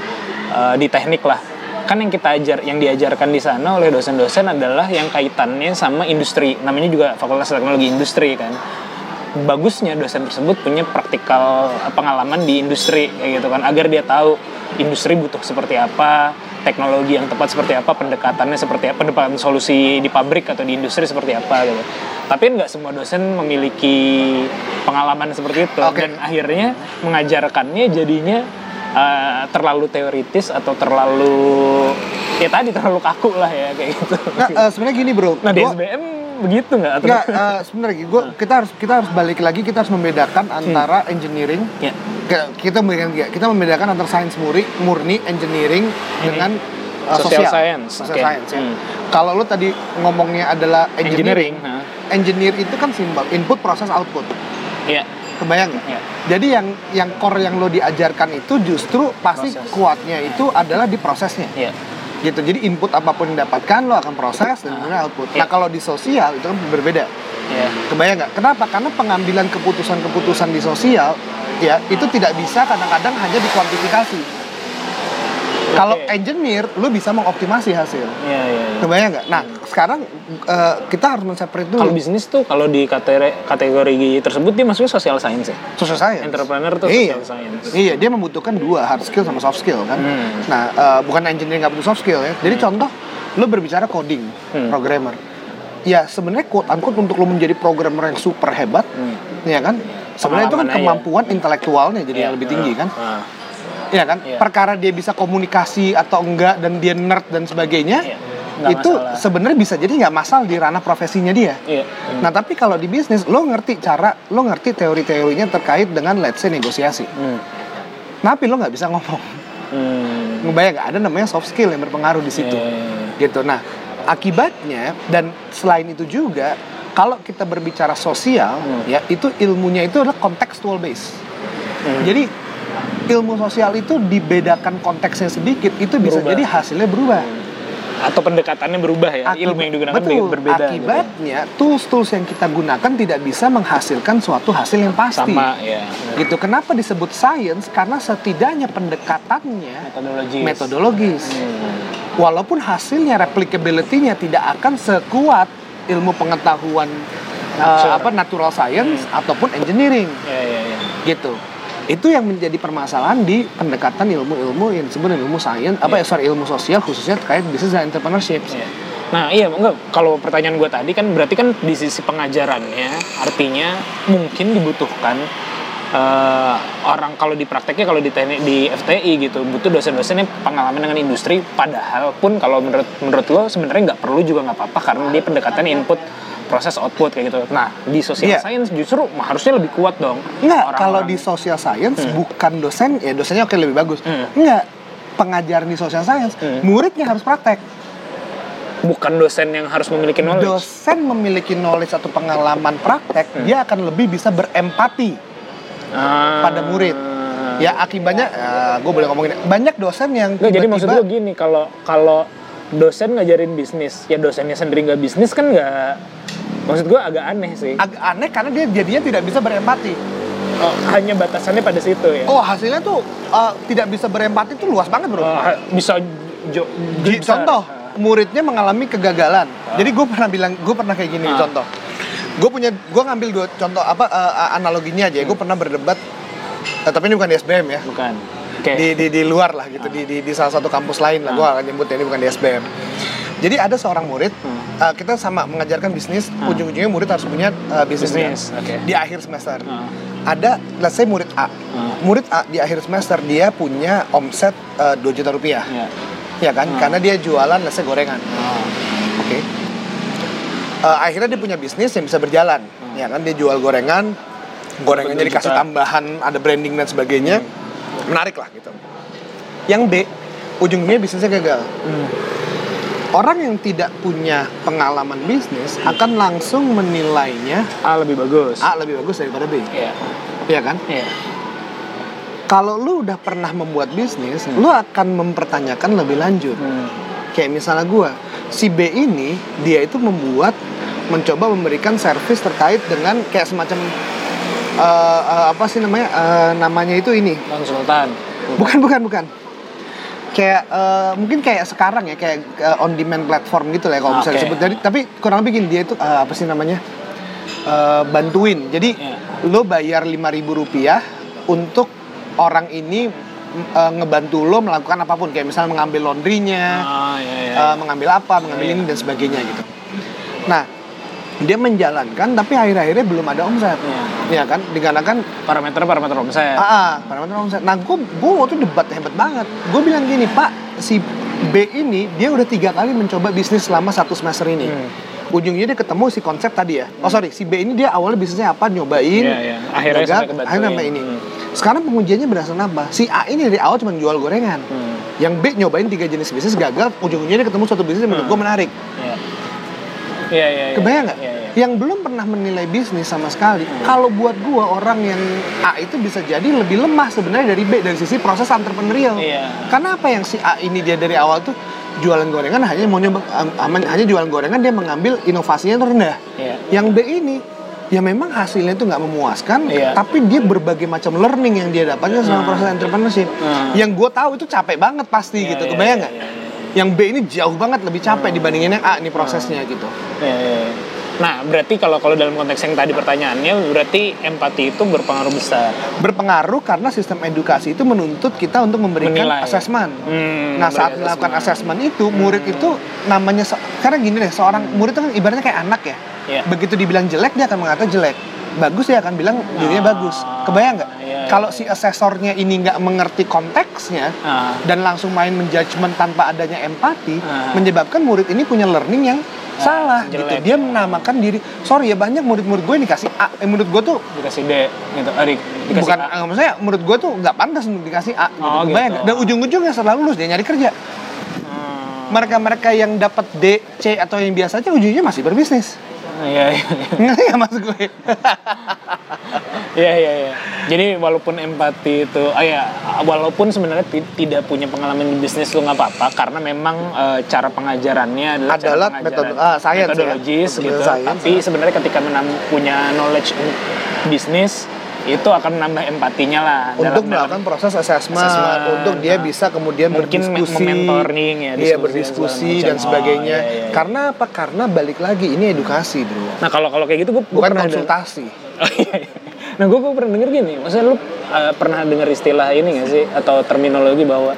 eh, di teknik lah. Kan yang kita ajar, yang diajarkan di sana oleh dosen-dosen adalah yang kaitannya sama industri. Namanya juga Fakultas Teknologi Industri kan. Bagusnya dosen tersebut punya praktikal pengalaman di industri kayak gitu kan, agar dia tahu industri butuh seperti apa, teknologi yang tepat seperti apa, pendekatannya seperti apa, pendekatan solusi di pabrik atau di industri seperti apa gitu. Tapi nggak semua dosen memiliki pengalaman seperti itu Oke. dan akhirnya mengajarkannya jadinya uh, terlalu teoritis atau terlalu ya tadi terlalu kaku lah ya kayak gitu. Nggak, eh, sebenarnya gini bro Nah di Gua- SBM begitu nggak? Atau Enggak, eh, sebenarnya gua kita harus kita harus balik lagi kita harus membedakan antara engineering Ya. ke- kita membedakan kita membedakan antara sains murni, murni engineering dengan uh, Social sosial science, Social oke. science ya. Hmm. Kalau lu tadi ngomongnya adalah engineering, Engineering. Hah? engineer itu kan simbol input proses output. Iya. Kebayang nggak? Iya. Jadi yang yang core yang lo diajarkan itu justru pasti Proses. kuatnya itu adalah di prosesnya. Iya. Gitu. Jadi input apa pun yang didapatkan lo akan proses dan kemudian output. Iya. Nah, kalau di sosial itu kan berbeda. Iya. Kebayang nggak? Kenapa? Karena pengambilan keputusan-keputusan di sosial ya itu tidak bisa kadang-kadang hanya dikuantifikasi. Kalau engineer, lu bisa mengoptimasi hasil. Iya, iya, iya. Kebayang nggak? Nah, sekarang eh, kita harus men-separate dulu. Kalau bisnis tuh kalau di kategori, kategori tersebut dia masuknya social science ya. social science. Entrepreneur tuh iya. social science. Iya, dia membutuhkan dua hard skill sama soft skill kan. Hmm. Nah, eh, bukan engineering nggak butuh soft skill ya. Jadi contoh, lu berbicara coding, Hmm. programmer. Ya sebenarnya quote unquote untuk lu menjadi programmer yang super hebat, Hmm. ya kan? Sebenarnya itu kan aja. kemampuan intelektualnya jadi Iya. yang lebih tinggi kan. Ah. Iya kan? Iya. Perkara dia bisa komunikasi atau enggak dan dia nerd dan sebagainya, Iya. Nggak itu sebenarnya bisa jadi nggak masalah di ranah profesinya dia. Iya. Nah tapi kalau di bisnis, lo ngerti cara, lo ngerti teori-teorinya terkait dengan let's say negosiasi. Hmm. Tapi lo nggak bisa ngomong. Hmm. Ngebayang nggak? Ada namanya soft skill yang berpengaruh di situ. Iya. Gitu. Nah akibatnya dan selain itu juga kalau kita berbicara sosial, Hmm. ya itu ilmunya itu adalah contextual base. Hmm. Jadi ilmu sosial itu dibedakan konteksnya sedikit, itu bisa Berubah. jadi hasilnya berubah. Atau pendekatannya berubah ya. Akibat- Ilmu yang digunakan betul, berbeda. gitu. Akibatnya tools-tools yang kita gunakan tidak bisa menghasilkan suatu hasil yang pasti. Sama ya. Gitu. Kenapa disebut science? Karena setidaknya pendekatannya Metodologi. metodologis. Hmm. Walaupun hasilnya replicability-nya tidak akan sekuat ilmu pengetahuan uh, apa natural science ataupun engineering Ya, ya, ya. gitu. Itu yang menjadi permasalahan di pendekatan ilmu-ilmu yang disebut ilmu sains, apa Iya. ya sorry ilmu sosial khususnya terkait bisnis dan entrepreneurship. Iya. Nah iya enggak kalau pertanyaan gue tadi kan berarti kan di sisi pengajarannya artinya mungkin dibutuhkan eh, orang kalau di prakteknya kalau di teknik di FTI gitu butuh dosen-dosen yang pengalaman dengan industri padahal pun kalau menurut menurut lo sebenarnya nggak perlu juga nggak apa-apa karena dia pendekatan input proses output kayak gitu. Nah di social Iya. science justru harusnya lebih kuat dong. Enggak, kalau di social science bukan dosen, ya dosennya oke lebih bagus. Hmm. Enggak, pengajaran di social science, Hmm. muridnya harus praktek. bukan dosen yang harus memiliki knowledge. Dosen memiliki knowledge atau pengalaman praktek, Hmm. dia akan lebih bisa berempati Ah. pada murid. Ya akibatnya, gue boleh ngomongin, banyak dosen yang Nggak, jadi maksud gue gini, kalau kalau dosen ngajarin bisnis, ya dosennya sendiri nggak bisnis kan nggak, maksud gue agak aneh sih. agak aneh karena dia jadinya tidak bisa berempati. Oh, hanya batasannya pada situ ya. Oh hasilnya tuh uh, tidak bisa berempati tuh luas banget bro. Oh, ha- bisa jo, Di- contoh muridnya mengalami kegagalan. Jadi gue pernah bilang, gue pernah kayak gini Ah. contoh. Gue punya, gue ngambil dua contoh apa uh, analoginya aja. Gue pernah berdebat, eh, tapi ini bukan di SBM ya. bukan. Oke. Di, di di luar lah gitu, di, di di salah satu kampus lain lah. Gue akan nyebut ya, ini bukan di SBM. Jadi ada seorang murid, uh, kita sama mengajarkan bisnis. Ujung-ujungnya murid harus punya uh, bisnis. Bisnis, kan? oke. Di akhir semester. Ah. Ada, let's say murid A. Ah. Murid A di akhir semester dia punya omset uh, 2 juta rupiah. Ya. Ya kan? Hmm. Karena dia jualan let's say gorengan. Ah. Oke. Eh, akhirnya dia punya bisnis yang bisa berjalan. Ya kan dia jual gorengan, gorengannya Dua dikasih tambahan, ada branding dan sebagainya. Menarik lah gitu. Yang B, ujungnya bisnisnya gagal. Hmm. Orang yang tidak punya pengalaman bisnis akan langsung menilainya A lebih bagus. A lebih bagus daripada B. Iya. Iya kan? Iya. Kalau lu udah pernah membuat bisnis, lu akan mempertanyakan lebih lanjut. Hmm. Kayak misalnya gua, si B ini dia itu membuat mencoba memberikan servis terkait dengan kayak semacam eh, eh, apa sih namanya Eh, namanya itu ini Konsultan. bukan bukan bukan kayak eh, mungkin kayak sekarang ya kayak eh, on demand platform gitu lah ya kalau bisa Oke. disebut jadi tapi kurang lebih gini dia itu eh, apa sih namanya Eh, bantuin jadi Iya. lo bayar 5.000 rupiah untuk orang ini eh, ngebantu lo melakukan apa pun kayak misalnya mengambil laundrynya Ah, iya, iya. eh, mengambil apa, mengambil Iya. ini dan sebagainya gitu. Nah, dia menjalankan tapi akhir-akhirnya belum ada omset. Iya. Ya kan, dikarenakan Parameter parameter omset. ah, ah, parameter omset. Nah, gue gue waktu debat hebat banget. Gue bilang gini, Pak, si B ini dia udah tiga kali mencoba bisnis selama satu semester ini. Hmm. ujungnya dia ketemu si konsep tadi ya oh sorry si B ini dia awalnya bisnisnya apa nyobain Iya, iya. Akhirnya gagal, akhirnya sampai ini Hmm. sekarang pengujiannya berdasarkan apa si A ini dari awal cuma jual gorengan Hmm. yang B nyobain tiga jenis bisnis gagal ujung-ujungnya dia ketemu suatu bisnis yang menurut gue menarik Iya. Iya, iya, iya. kebayang nggak Iya, iya. yang belum pernah menilai bisnis sama sekali kalau buat gue orang yang A itu bisa jadi lebih lemah sebenarnya dari B dari sisi proses entrepreneurial Iya. karena apa yang si A ini dia dari awal tuh jualan gorengan hanya mau nyoba hanya jualan gorengan dia mengambil inovasinya itu rendah Iya. yang B ini ya memang hasilnya itu nggak memuaskan Iya. tapi dia berbagai macam learning yang dia dapatkan selama proses entrepreneurship Hmm. yang gue tahu itu capek banget pasti Iya, gitu iya, kebayang iya, nggak iya, iya. Yang B ini jauh banget lebih capek dibandingin yang A ini prosesnya gitu Iya, iya, iya. Nah, berarti kalau kalau dalam konteks yang tadi pertanyaannya, berarti empati itu berpengaruh besar. berpengaruh karena sistem edukasi itu menuntut kita untuk memberikan Menilai. asesmen. Hmm, nah saat melakukan assessment. asesmen itu murid itu namanya karena gini deh seorang murid itu kan ibaratnya kayak anak ya. Iya. Begitu dibilang jelek dia akan mengatakan jelek. Bagus dia akan bilang dirinya Ah, bagus. Kebayang nggak? iya, iya, Kalau si asesornya ini nggak mengerti konteksnya Ah. dan langsung main menjudgment tanpa adanya empati, Ah. menyebabkan murid ini punya learning yang salah gitu. jelek. Dia menamakan diri. Sorry ya banyak murid-murid gue dikasih A. Eh, menurut gue tuh Dikasih D gitu. Ah, di- dikasih bukan A. eh, maksudnya menurut gue tuh nggak pantas untuk dikasih A gitu. Oh, gitu. dan ujung-ujungnya setelah lulus dia nyari kerja Hmm. mereka-mereka yang dapat D, C atau yang biasa aja ujungnya masih berbisnis Iya, iya, iya. ngerti nggak maksud gue Iya iya iya. Jadi walaupun empati itu, ah ya, walaupun sebenarnya ti- tidak punya pengalaman di bisnis lu nggak apa-apa, karena memang eh, cara pengajarannya adalah, cara Adalah pengajaran metode- ah, science ya. metodologis Metode gitu. science, Tapi sebenarnya ketika menam- punya knowledge bisnis itu akan menambah empatinya lah. untuk dalam- melakukan proses Assessment, untuk dia nah. bisa kemudian Mungkin berdiskusi, mementoring ya, iya diskusi berdiskusi dan macam. sebagainya. Oh, iya, iya, iya. Karena apa? Karena balik lagi ini edukasi bro, Nah kalau kalau kayak gitu gue bukan pernah konsultasi. Oh, iya, iya. Nah gue pernah denger gini, maksudnya lu uh, pernah denger istilah ini gak sih atau terminologi bahwa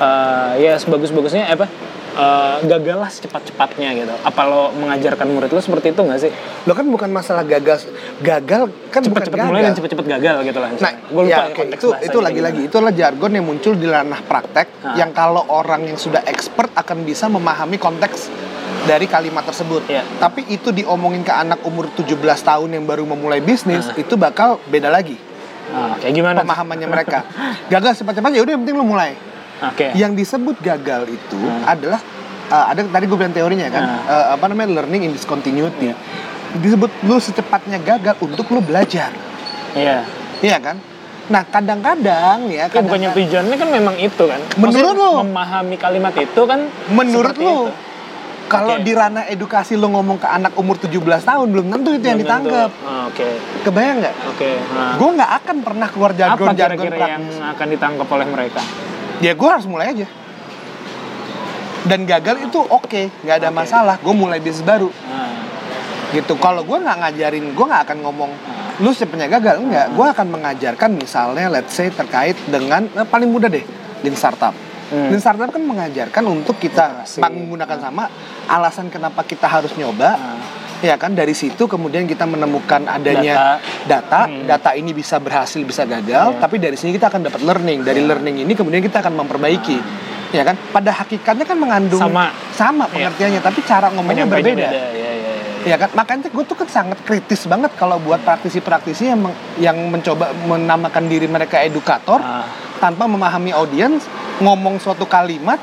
uh, ya sebagus-bagusnya apa uh, gagallah secepat-cepatnya gitu. Apa lo mengajarkan murid lo seperti itu gak sih? Lo kan bukan masalah gagal, gagal kan bukan Cepet-cepet gagal. mulai dan cepet-cepet gagal gitu lah. Nah, gue lupa ya, ya, konteks itu itu lagi-lagi itu adalah jargon yang muncul di ranah praktek Ah. yang kalau orang yang sudah expert akan bisa memahami konteks dari kalimat tersebut. Iya. Tapi itu diomongin ke anak umur 17 tahun yang baru memulai bisnis Ah. itu bakal beda lagi Ah, kayak gimana? pemahamannya mereka. Gagal cepat-cepat ya udah yang penting lo mulai. Oke. Yang disebut gagal itu Ah. adalah uh, ada tadi gue bilang teorinya kan Ah. uh, apa namanya learning in discontinuity. Disebut lo secepatnya gagal untuk lo belajar. Iya. Iya kan? Nah, kadang-kadang ya, Kan bukannya tujuannya kan memang itu kan. Menurut Maksudnya lo? memahami kalimat itu kan menurut itu. kalau Oke. di ranah edukasi lo ngomong ke anak umur 17 tahun belum tentu itu yang Belum tentu. ditangkap. Ah, Oke. Kebayang nggak? Oke. Nah. Gue nggak akan pernah keluar apa jargon-jargon kira-kira yang akan ditangkap oleh mereka? Ya gue harus mulai aja. Dan gagal itu oke, nggak ada Oke. masalah. Gue mulai bisnis baru, Nah, gitu. Kalau gue nggak ngajarin, gue nggak akan ngomong lu sepenuhnya gagal enggak. Gue akan mengajarkan misalnya, let's say terkait dengan eh, paling mudah deh, lean startup. Hmm. Lean startup kan mengajarkan untuk kita menggunakan sama alasan kenapa kita harus nyoba. nah. Ya kan dari situ kemudian kita menemukan adanya data, Hmm. data ini bisa berhasil bisa gagal, Iya. tapi dari sini kita akan dapat learning. Dari learning ini kemudian kita akan memperbaiki. Ya kan? Pada hakikatnya kan mengandung Sama. sama Iya. pengertiannya, tapi cara ngomongnya berbeda. beda. Ya, ya, ya. Ya kan? Makanya gue tuh kan sangat kritis banget kalau buat praktisi-praktisi yang yang mencoba menamakan diri mereka edukator Ah. Tanpa memahami audiens, ngomong suatu kalimat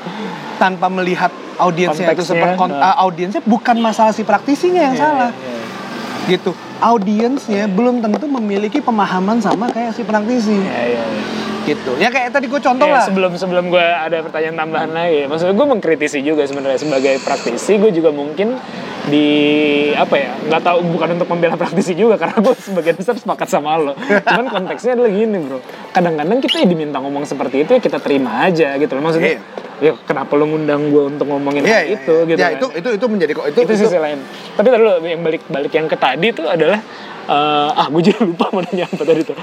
tanpa melihat audiensnya itu seperti nah. ah, audiensnya bukan masalah si praktisinya yang Iya, salah iya, iya. gitu audiensnya belum tentu memiliki pemahaman sama kayak si praktisi Iya, iya, iya. gitu ya kayak tadi gue contoh Ya, lah sebelum sebelum gue ada pertanyaan tambahan lagi, maksudnya gue mengkritisi juga sebenarnya sebagai praktisi, gue juga mungkin di apa ya nggak tahu bukan untuk membela praktisi juga karena gue sebagian besar sepakat sama lo. Cuman konteksnya adalah gini bro. Kadang-kadang kita ya diminta ngomong seperti itu ya kita terima aja gitu loh. Maksudnya ya kenapa lo ngundang gue untuk ngomongin Iya, hal iya, itu? iya. gitu ya kan. itu itu itu menjadi kok itu itu, itu, sisi lain. Tapi tadi lo yang balik balik yang ke tadi itu adalah eh, ah gue jadi lupa mau nanya apa tadi tuh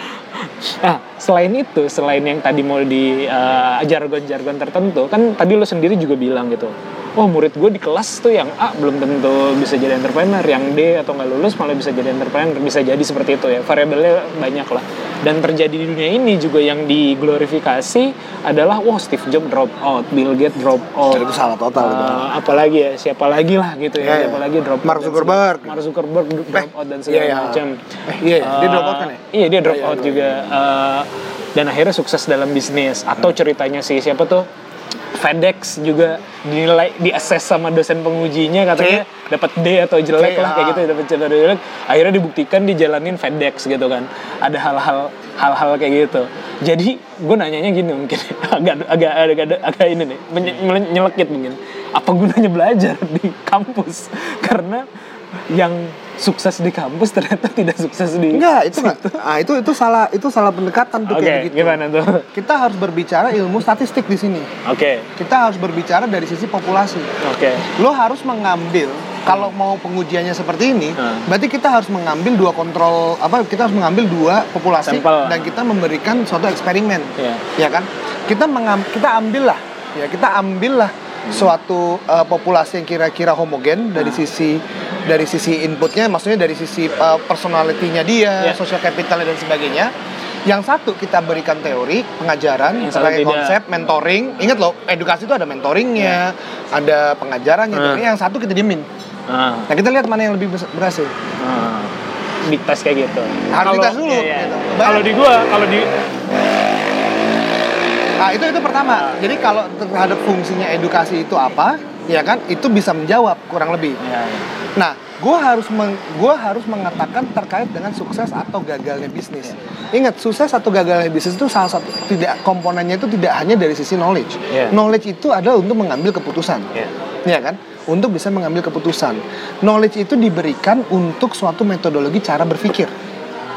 ah selain itu selain yang tadi mau di eh, jargon-jargon tertentu kan tadi lo sendiri juga bilang gitu oh murid gue di kelas tuh yang A belum tentu bisa jadi entrepreneur yang D atau nggak lulus malah bisa jadi entrepreneur bisa jadi seperti itu ya variabelnya banyak lah dan terjadi di dunia ini juga yang diglorifikasi adalah wah Steve Jobs drop out Bill Gates drop out Itu salah total. Eh, apalagi ya siapa lagi lah gitu ya, iya. siapa lagi drop out Mark Zuckerberg. segala- Mark Zuckerberg drop out dan segala iya, iya. macam Eh, iya, iya. Dia drop out kan ya? iya dia drop Iya, out iya, juga. Eh, dan akhirnya sukses dalam bisnis. Atau Hmm. ceritanya si siapa tuh? FedEx juga dinilai diakses sama dosen pengujinya. Katanya dapat D atau jelek C, lah kayak ah. gitu dapat C atau jelek. Akhirnya dibuktikan dijalanin FedEx gitu kan. Ada hal-hal hal-hal kayak gitu. Jadi gue nanyanya gini mungkin. Agak agak agak agak, agak ini nih. Menye- nyelekit mungkin. Apa gunanya belajar di kampus? Karena yang sukses di kampus ternyata tidak sukses di Enggak, itu enggak. Ah, itu itu salah itu salah pendekatan tuh Oke, kayak gitu. gimana tuh? Kita harus berbicara ilmu statistik di sini. Oke, Kita harus berbicara dari sisi populasi. oke. Lo harus mengambil kalau mau pengujiannya seperti ini, Hmm. berarti kita harus mengambil dua kontrol apa? Kita harus mengambil dua populasi Sampel. dan kita memberikan suatu eksperimen, Iya. ya kan? Kita mengam, kita ambil lah, ya kita ambil lah suatu uh, populasi yang kira-kira homogen dari Hmm. sisi dari sisi inputnya, maksudnya dari sisi uh, personality-nya dia, Iya. social capitalnya dan sebagainya. Yang satu kita berikan teori, pengajaran, Yang sebagai konsep, mentoring. Ingat loh, edukasi itu ada mentoringnya, ada pengajarannya. Hmm. teori. Yang satu kita diemin. Ah, Nah kita lihat mana yang lebih berhasil. ah. dites kayak gitu. Harus dites dulu, iya, iya. gitu. Kalau di gua, kalau di Nah itu itu pertama. Jadi kalau terhadap fungsinya edukasi itu apa, ya kan? Itu bisa menjawab kurang lebih. ya, ya. Nah, gue harus meng, gua harus mengatakan terkait dengan sukses atau gagalnya bisnis. Ingat, sukses atau gagalnya bisnis itu salah satu tidak komponennya itu tidak hanya dari sisi knowledge. Iya. Knowledge itu adalah untuk mengambil keputusan. Ya. ya kan? Untuk bisa mengambil keputusan. Knowledge itu diberikan untuk suatu metodologi cara berpikir,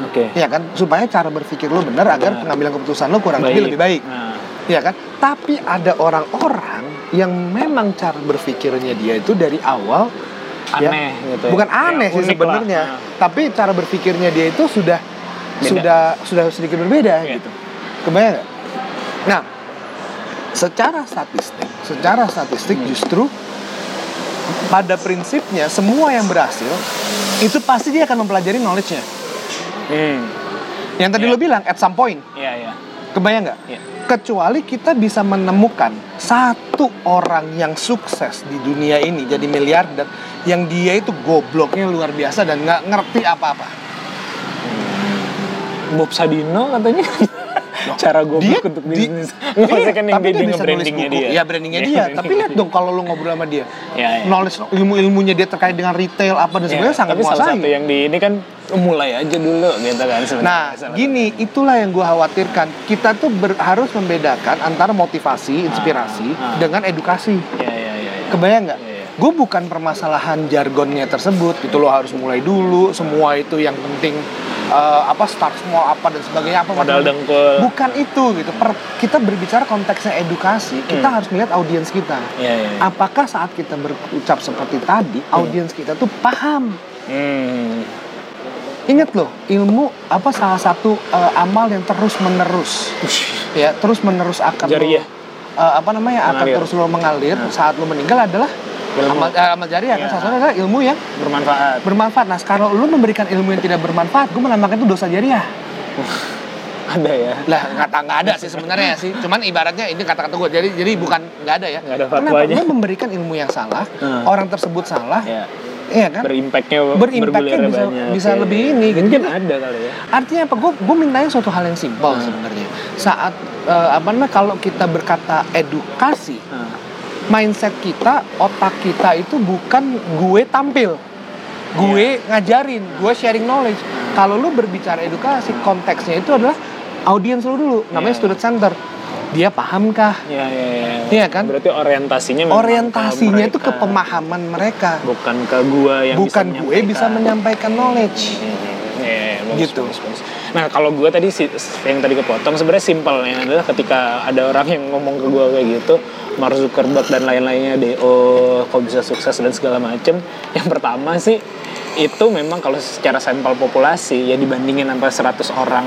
Oke. ya kan? Supaya cara berpikir lo benar agar pengambilan keputusan lo kurang lebih lebih baik, Nah, ya kan? Tapi ada orang-orang yang memang cara berpikirnya dia itu dari awal ya, aneh gitu. bukan Ya, aneh sih unik sebenarnya. Nah. tapi cara berpikirnya dia itu sudah Beda. sudah sudah sedikit berbeda Iya. gitu. Kebayang nggak? Nah, secara statistik, secara statistik justru pada prinsipnya semua yang berhasil itu pasti dia akan mempelajari knowledge-nya. Hmm. Yang tadi Iya. lo bilang at some point, Iya, iya. Kebayang nggak? Iya. Kecuali kita bisa menemukan satu orang yang sukses di dunia ini jadi miliarder yang dia itu gobloknya luar biasa dan nggak ngerti apa-apa. Bob Sadino katanya cara goblok Dia untuk bisnis. Kan yang tapi dia, dia bisa nulis buku. dia. Iya, brandingnya dia. Tapi lihat dong kalau lu ngobrol sama dia. Iya, iya. Knowledge ilmu-ilmunya dia terkait dengan retail apa dan Iya, sebagainya sangat tapi salah satu yang di ini kan "Oh, mulai aja dulu gitu kan sebenarnya. Nah, Salah gini, itulah yang gue khawatirkan. Kita tuh ber- harus membedakan antara motivasi, inspirasi, ah. dengan edukasi. satu. Iya, iya, iya. iya. Kebayang nggak? Iya, iya. Gue bukan permasalahan jargonnya tersebut. Itu lo harus mulai dulu. Semua itu yang penting eh, apa start small apa dan sebagainya apa Modal dengkul. Bukan itu gitu. Per- kita berbicara konteksnya edukasi. Kita Hmm. harus melihat audiens kita. Iya, iya. Apakah saat kita berucap seperti tadi, audiens kita tuh paham? Hmm. Ingat loh, ilmu apa salah satu eh, amal yang terus menerus, ya terus menerus akan Jariah. lo- eh, apa namanya akan Mengalir. terus lo mengalir Nah. saat lo meninggal adalah Ilmu. amal, eh, amal jariah kan Iya. salah satunya adalah ilmu yang Bermanfaat. bermanfaat. Nah kalau lo memberikan ilmu yang tidak bermanfaat, gue menamakan itu dosa jariah. Ada ya. Lah nggak nggak ada sih sebenarnya sih. Cuman ibaratnya ini kata-kata gue. Jadi jadi bukan nggak ada ya. Nggak ada Kenapa? Lo memberikan ilmu yang salah, Hmm. orang tersebut salah, Ya. iya kan? Berimpactnya Berimpactnya bergulirnya bisa- banyak. bisa Oke. lebih ini, gitu. Mungkin ada kali ya. Artinya apa? Gue gue mintanya suatu hal yang simpel Hmm. sebenarnya. Saat eh, apa namanya kalau kita berkata edukasi, Nah, mindset kita, otak kita itu bukan gue tampil, gue Iya. ngajarin, gue sharing knowledge. Kalau lu berbicara edukasi, konteksnya itu adalah audiens lu dulu, namanya Iya. student center. Dia pahamkah? ya, ya, ya. Iya kan? Berarti orientasinya Orientasinya itu ke pemahaman mereka, bukan ke gua yang bukan bisa gue bisa menyampaikan knowledge. Iya, iya, bagus, Gitu. bagus, bagus. Nah kalau gue tadi yang tadi kepotong sebenarnya simpelnya adalah ketika ada orang yang ngomong ke gue kayak gitu, Mark Zuckerberg dan lain-lainnya DO kok bisa sukses dan segala macem yang pertama sih itu memang kalau secara sampel populasi ya dibandingin sampai 100 orang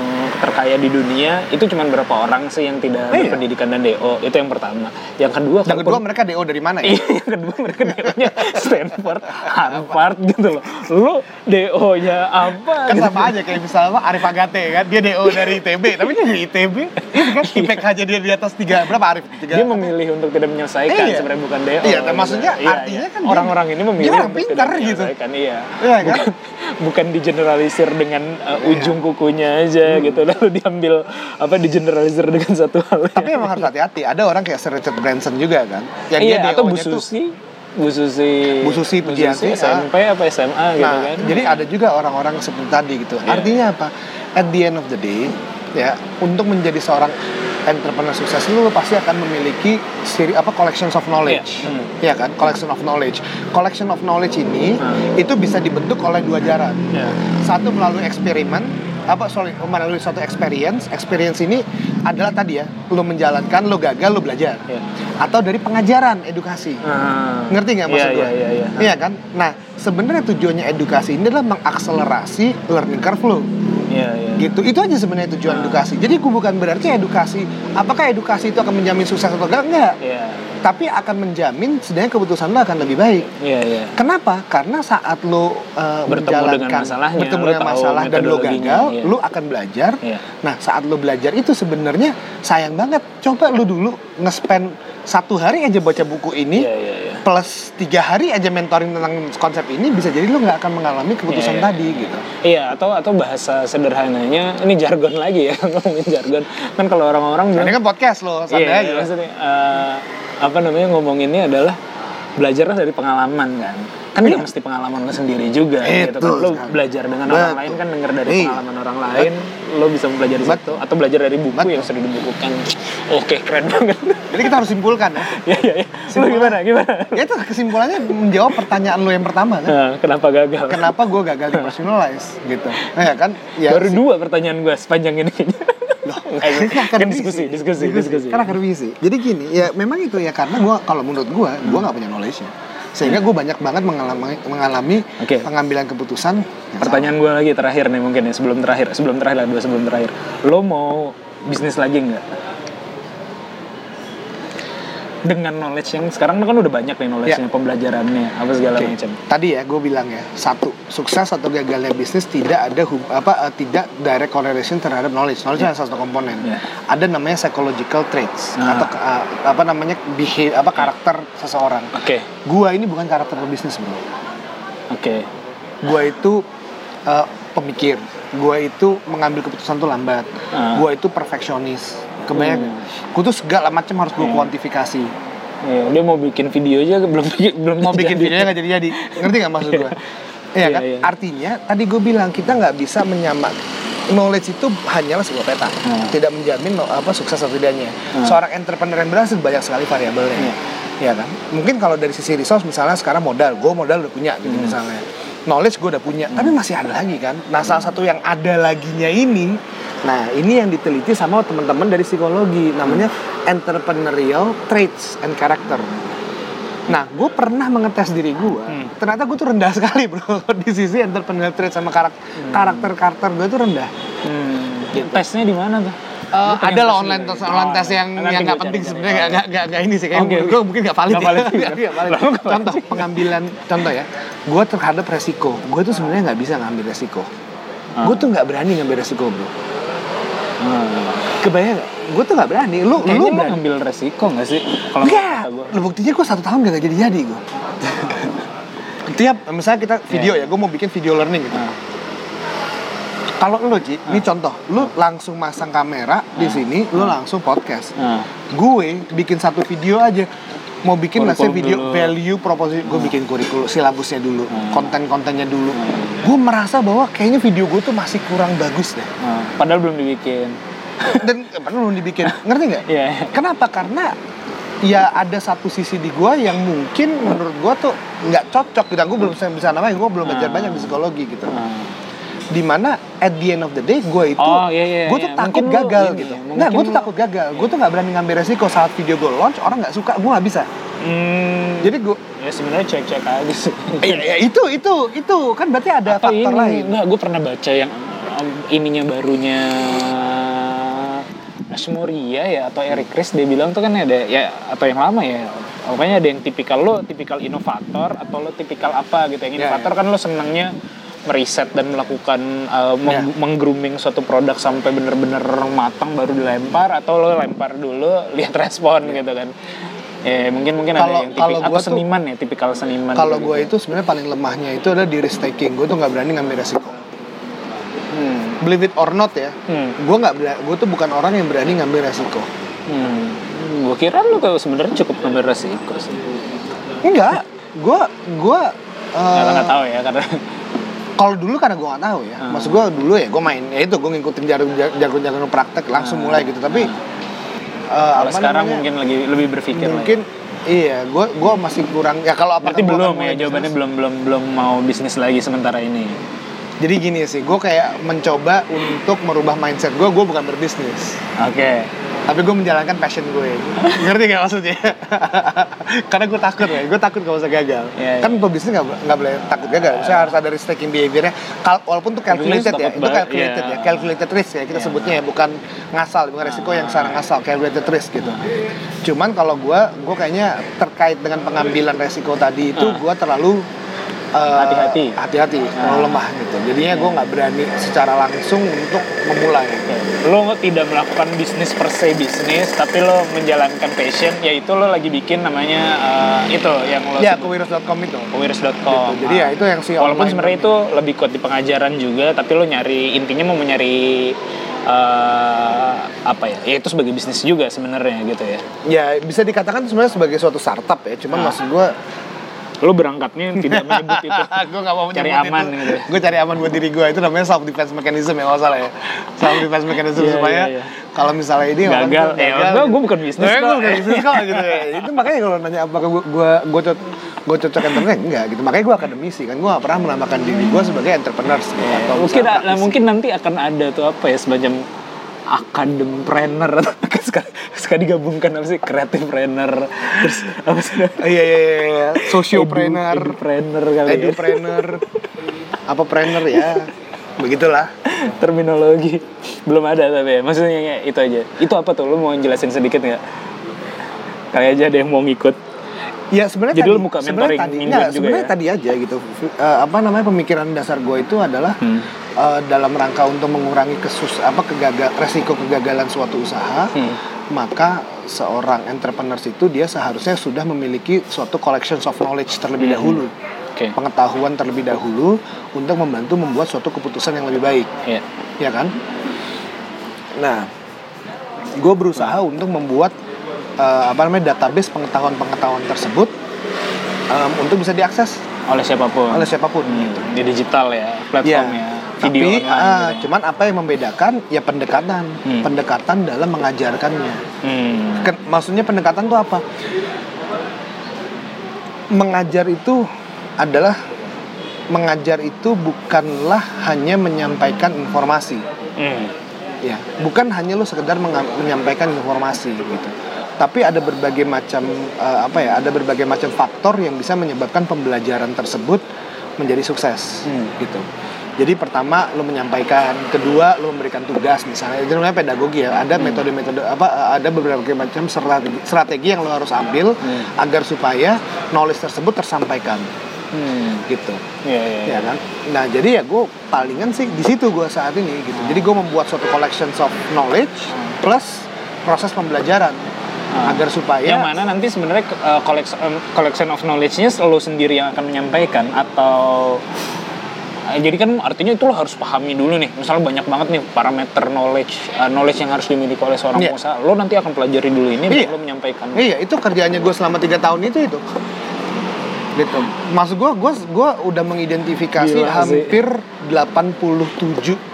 terkaya di dunia itu cuma berapa orang sih yang tidak Iya. berpendidikan dan DO itu yang pertama yang kedua Yang kedua mereka DO dari mana ya? Iya, yang kedua mereka DO-nya Stanford, Harvard gitu loh. Lu DO-nya apa? kan gitu. sama aja kayak misalnya Arif Agate kan dia DO dari ITB tapi dia dari ITB itu kan IPK aja dia di atas tiga berapa Arif tiga Dia memilih untuk tidak menyelesaikan Iya. sebenarnya bukan DO. Iya, dan maksudnya Iya, artinya iya. kan orang-orang ini memilih dia orang untuk pintar tidak gitu. menyelesaikan, Iya. Iya kan? Bukan, bukan digeneralisir dengan uh, ujung kukunya aja Hmm. gitu lalu diambil apa digeneralisir dengan satu hal. tapi emang harus hati-hati ada orang kayak Sir Richard Branson juga kan yang iya, dia atau Bu tuh Susi, Bu Susi, Bu Susi Pujiastuti, SMP apa SMA gitu Nah, kan. jadi ada juga orang-orang seperti tadi gitu. Iya. Artinya apa? At the end of the day, ya, untuk menjadi seorang entrepreneur sukses lu pasti akan memiliki siri apa collections of knowledge. Iya. Hmm. Ya kan? Collection of knowledge. Collection of knowledge ini Hmm. itu bisa dibentuk oleh dua jalan. Iya. Satu melalui eksperimen, apa sorry, melalui suatu experience. Experience ini adalah tadi ya, lu menjalankan, lu gagal, lu belajar. Iya. Atau dari pengajaran edukasi. Ah. Ngerti nggak maksud Iya, gue? Iya, iya, iya. Iya kan? Nah, sebenarnya tujuannya edukasi ini adalah mengakselerasi learning curve lo. Iya, iya. Gitu. Itu aja sebenarnya tujuan Ah. edukasi. Jadi gue bukan berarti edukasi apakah edukasi itu akan menjamin sukses atau enggak? Enggak. Iya. Tapi akan menjamin sebenarnya keputusan lo akan lebih baik. Iya, iya. Kenapa? Karena saat lo uh, Bertemu menjalankan dengan masalahnya, bertemu dengan masalah dan lo gagal, iya. lo akan belajar. Iya. Nah, saat lo belajar itu sebenarnya sayang banget. Coba lo dulu nge-spend satu hari aja baca buku ini, Iya, iya, iya. Plus tiga hari aja mentoring tentang konsep ini bisa jadi lo nggak akan mengalami keputusan Iya, iya. tadi gitu. Iya, atau atau bahasa sederhananya ini jargon lagi ya ngomongin jargon. Kan kalau orang-orang Nah, ini kan podcast lo, santai iya, aja. maksudnya eh, apa namanya ngomonginnya adalah belajarlah dari pengalaman kan. Kan nggak Iya. mesti pengalaman lo sendiri juga gitu Betul kan. Lo sekali. belajar dengan Betul. orang lain kan denger dari Iya. pengalaman orang lain, lo bisa belajar di situ atau belajar dari buku Betul. yang sudah dibukukan. Oke, keren banget. Jadi kita harus simpulkan ya. Iya, iya, iya. Lo gimana? Gimana? ya itu kesimpulannya menjawab pertanyaan lo yang pertama kan. Nah, kenapa gagal? Kenapa gue gagal di personalize gitu? Nah, ya kan? Ya, Baru dua pertanyaan gue sepanjang ini. Loh, Ayo, kan kan diskusi, diskusi, diskusi. Karena revisi. Jadi gini, ya memang itu ya karena gua kalau menurut gua, gua nggak punya knowledge-nya. Sehingga gue banyak banget mengalami mengalami Oke. pengambilan keputusan. Pertanyaan gue lagi terakhir nih mungkin ya sebelum terakhir, sebelum terakhir lah dua sebelum terakhir. Lo mau bisnis lagi nggak? Dengan knowledge yang sekarang kan udah banyak nih knowledge-nya, pembelajarannya, apa segala Oke. macam. Tadi ya gue bilang ya satu sukses atau gagalnya bisnis tidak ada hub- apa eh, tidak direct correlation terhadap knowledge. Knowledge adalah salah satu komponen. Ya. Ada namanya psychological traits Ah. atau eh, apa namanya behavior apa karakter seseorang. Oke, Gua ini bukan karakter pebisnis bro. oke, Gua itu eh, pemikir. Gua itu mengambil keputusan tuh lambat. Ah. Gua itu perfeksionis. Kebayang? Hmm. Gua tuh segala macam harus gue Hmm. kuantifikasi. Iya, dia mau bikin video aja belum belum mau bikin videonya nggak jadi jadi ngerti nggak maksud gue Iya kan Iya, iya. artinya tadi gue bilang kita nggak bisa menyamak knowledge itu hanyalah sebuah peta Hmm. tidak menjamin no- apa sukses atau tidaknya Hmm. seorang entrepreneur yang berhasil banyak sekali variabelnya Iya. Iya kan mungkin kalau dari sisi resource misalnya sekarang modal gue modal udah punya gitu Hmm. misalnya knowledge gue udah punya tapi masih ada lagi kan nah salah satu yang ada laginya ini nah ini yang diteliti sama teman-teman dari psikologi namanya entrepreneurial traits and character Nah, gue pernah mengetes diri gue. Hmm. Ternyata gue tuh rendah sekali, bro. Di sisi entrepreneurial trait sama karakter karakter karakter gue tuh rendah. Hmm. Tesnya di mana tuh? Eh, pengen ada lah online tes online Oh, tes yang yang nggak penting sebenarnya nggak nggak- nggak nggak ini sih kayak Oke, gue mungkin nggak valid. Nggak valid ya. Nggak valid. Nggak contoh pengambilan contoh ya, gue terhadap resiko. Gue tuh sebenarnya nggak bisa ngambil resiko. Ah. Gue tuh nggak berani ngambil resiko, bro. Hmm. Kebayang nggak? Gue tuh nggak berani. Lu Kayaknya lu lo berani? ngambil resiko gak sih? Kalau gua. Lu buktinya gue satu tahun gak jadi jadi gue. Tiap misalnya kita video ya, gue mau bikin video learning gitu. Ah. Kalau lu Ci, ini contoh, lu langsung masang kamera di sini, lu langsung podcast. Gue bikin satu video aja, mau bikin Kurikulum video dulu. value proposal, gue bikin kurikulum, silabusnya dulu, Hmm. konten-kontennya dulu. Gue merasa bahwa kayaknya video gue tuh masih kurang bagus deh. nah, padahal belum dibikin. Dan padahal belum dibikin, ngerti nggak? Iya. Kenapa? Karena ya ada satu sisi di gua yang mungkin menurut gua tuh nggak cocok gitu. Gue belum bisa namanya, gue belum belajar Hmm. banyak di psikologi gitu. Nah, di mana at the end of the day gue itu Oh, iya, iya, gue tuh iya. takut Mungkin gagal gitu. nggak gue tuh lu- takut gagal. Gue tuh nggak berani ngambil resiko saat video gue launch orang nggak suka gue nggak bisa. Hmm, jadi gue ya sebenarnya cek-cek aja sih. ya, ya, itu itu itu. Kan berarti ada Atau faktor ini, lain. Enggak, gue pernah baca yang um, ininya barunya Ashmoria ya atau Eric Ries dia bilang tuh kan ada ya atau yang lama ya. Pokoknya ada yang tipikal lo tipikal inovator atau lo tipikal apa gitu. Yang Ya, inovator kan lo senangnya meriset dan melakukan uh, meng- Ya. meng-grooming suatu produk sampai bener-bener matang baru dilempar atau lo lempar dulu lihat respon gitu kan ya mungkin mungkin ada Kalau- yang tipikal gua atau tuh- seniman ya tipikal seniman kalau gitu. gue itu sebenarnya paling lemahnya itu adalah di risk taking gue tuh nggak berani ngambil resiko hmm. believe it or not ya Hmm. gue nggak gue tuh bukan orang yang berani ngambil resiko Hmm. Gue kira lu kalau sebenarnya cukup ngambil resiko sih. enggak gue gue Karena nggak tahu ya karena kalau dulu karena gue nggak tahu ya Hmm. maksud gue dulu ya gue main ya itu gue ngikutin jarum jarum jarum praktek langsung mulai gitu tapi Hmm. kalau sekarang namanya, mungkin lagi lebih berpikir mungkin iya gue gue masih kurang ya kalau apa Berarti belum ya jawabannya belum belum belum mau bisnis lagi sementara ini. jadi gini sih gue kayak mencoba untuk merubah mindset gue gue bukan berbisnis Oke. Tapi gue menjalankan passion gue ngerti gak maksudnya? Karena gue takut ya gue takut gak usah gagal. Iya, iya. kan pebisnis nggak nggak boleh takut gagal. Saya harus ada risk taking behaviornya. Kal- walaupun tuh calculated ya itu calculated iya. ya. Calculated risk ya kita Iya. sebutnya ya. Bukan ngasal bukan resiko yang secara ngasal. Calculated risk gitu. Cuman kalau gue gue kayaknya terkait dengan pengambilan resiko tadi itu Ah. gue terlalu eh, Hati-hati. hati-hati terlalu lemah gitu jadinya gue nggak berani secara langsung untuk memulai Oke. Lo tidak melakukan bisnis per se bisnis, tapi lo menjalankan passion, yaitu lo lagi bikin namanya eh, itu yang lo ya kewirus.com itu Kewirus.com. Gitu. Jadi ya itu yang si Walaupun sebenarnya itu lebih kuat di pengajaran juga, tapi lo nyari intinya mau nyari eh, apa ya? Ya itu sebagai bisnis juga sebenarnya gitu ya. ya bisa dikatakan sebenarnya sebagai suatu startup ya cuman Ah. maksud gue Lo berangkatnya tidak menyebut itu. gue gak mau Cari aman itu. gitu gue cari aman buat diri gue itu namanya self defense mechanism ya salah ya self defense mechanism Iya, supaya iya, iya. kalau misalnya ini Gagal. tuh Eh, enggak, gue bukan bisnis Eh, kok. gue bukan bisnis kok gitu ya itu makanya kalau nanya apakah gue gue gue cocok gue cocok entrepreneur enggak gitu makanya gue akademisi kan gue gak pernah menamakan diri gue sebagai entrepreneur gitu, atau mungkin nah, mungkin nanti akan ada tuh apa ya semacam akadempreneur suka, suka digabungkan apa sih? Creative planner terus apa sih? Iya iya iya, iya. Sociopreneur. Edu- edupreneur kali ya. edupreneur apa planner ya? Begitulah. Terminologi. Belum ada tapi ya. Maksudnya ya, itu aja. Itu apa tuh? Lo mau jelasin sedikit nggak? Kali aja ada yang mau ngikut. Ya sebenarnya Jadi tadi, lu buka sebenarnya mentoring tadi, enggak, juga sebenarnya ya? tadi aja gitu. Eh, apa namanya? Pemikiran dasar gue itu adalah Hmm. Eh, dalam rangka untuk mengurangi kesus apa kegagal resiko kegagalan suatu usaha, Hmm. maka seorang entrepreneur itu dia seharusnya sudah memiliki suatu collections of knowledge terlebih Hmm. dahulu, oke pengetahuan terlebih dahulu untuk membantu membuat suatu keputusan yang lebih baik, ya ya kan? Nah, gue berusaha untuk membuat eh, apa namanya database pengetahuan-pengetahuan tersebut em, untuk bisa diakses oleh siapa pun oleh siapa pun. Hmm, di digital ya platformnya Tapi video online ah, gitu ya. cuman apa yang membedakan ya pendekatan, Hmm. pendekatan dalam mengajarkannya. Hmm. Ken- maksudnya pendekatan tuh apa? Mengajar itu adalah mengajar itu bukanlah hanya menyampaikan informasi. Hmm. ya bukan hanya lu sekedar menyampaikan informasi gitu tapi ada berbagai macam eh, apa ya ada berbagai macam faktor yang bisa menyebabkan pembelajaran tersebut menjadi sukses Hmm. gitu jadi pertama lu menyampaikan. Kedua lu memberikan tugas misalnya. Itu namanya pedagogi ya. Ada metode-metode apa eh, ada beberapa macam strategi, strategi yang lu harus ambil Hmm. agar supaya knowledge tersebut tersampaikan. Hmm. gitu. Ya ya, ya. ya kan? Nah jadi ya gue palingan sih di situ gue saat ini gitu. Jadi gue membuat suatu collections of knowledge plus proses pembelajaran Hmm. agar supaya yang mana nanti sebenarnya uh, collection, um, collection of knowledge-nya lo sendiri yang akan menyampaikan atau uh, jadi kan artinya itu lo harus pahami dulu nih. Misalnya banyak banget nih parameter knowledge uh, knowledge yang harus dimiliki oleh seorang Iya. pengusaha. Lo nanti akan pelajari dulu ini baru lo menyampaikan. Iya itu kerjaannya gue selama tiga tahun itu itu. Gitu. Maksud gue gue gue udah mengidentifikasi Gila sih. hampir 87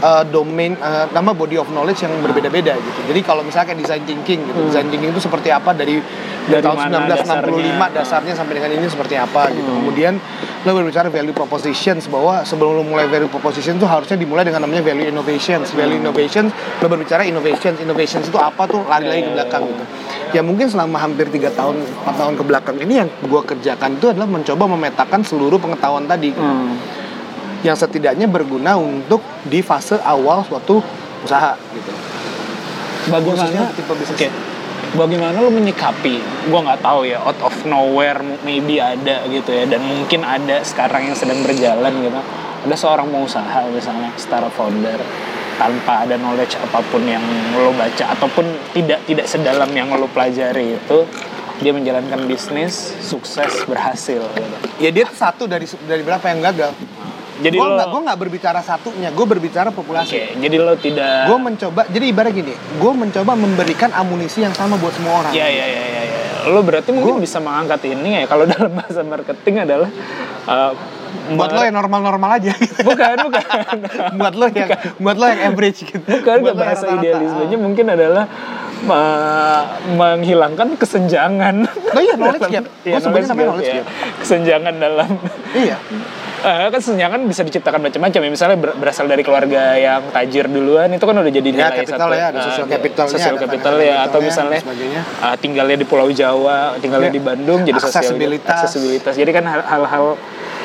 uh, domain uh, nama body of knowledge yang berbeda-beda gitu. Jadi kalau misalnya kayak design thinking gitu, Hmm. design thinking itu seperti apa dari, Dari tahun mana 1965 dasarnya? dasarnya sampai dengan ini seperti apa gitu. Hmm. Kemudian lo berbicara value propositions bahwa sebelum lo mulai value proposition tuh harusnya dimulai dengan namanya value innovations value innovations lo berbicara innovations innovations itu apa tuh lari-lari ke belakang gitu ya mungkin selama hampir tiga tahun empat tahun ke belakang ini yang gue kerjakan itu adalah mencoba memetakan seluruh pengetahuan tadi Hmm. Yang setidaknya berguna untuk di fase awal suatu usaha gitu Bagaimana? Tipe bisnis. Oke. Bagaimana lo menyikapi? Gua nggak tahu ya. Out of nowhere maybe ada gitu ya. Dan mungkin ada sekarang yang sedang berjalan gitu. Ada seorang pengusaha misalnya, setara founder tanpa ada knowledge apa pun yang lo baca ataupun tidak tidak sedalam yang lo pelajari itu dia menjalankan bisnis sukses berhasil gitu. ya dia satu dari dari berapa yang gagal Jadi gue lo nggak gue nggak berbicara satunya gue berbicara Oke, populasi jadi lo tidak gue mencoba jadi ibarat gini gue mencoba memberikan amunisi yang sama buat semua orang Ya ya ya ya ya. Lo berarti mungkin bisa mengangkat ini ya kalau dalam bahasa marketing adalah uh, buat lo yang normal-normal aja bukan bukan buat lo yang buat lo yang average gitu bukan Buat bahasa rata-rata. idealismenya mungkin adalah uh, menghilangkan kesenjangan. Oh iya, knowledge gap. Iya, Gua sebutnya namanya knowledge iya. gap. Kesenjangan dalam iya Eh, kan kesenjangan bisa diciptakan macam-macam ya misalnya ber- berasal dari keluarga yang tajir duluan itu kan udah jadi Ya, nilai capital satu ya, ada eh, social capitalnya, social ada capital ya atau misalnya eh, tinggalnya di Pulau Jawa tinggalnya Ya. di Bandung jadi Aksesibilitas. aksesibilitas jadi kan hal- hal-hal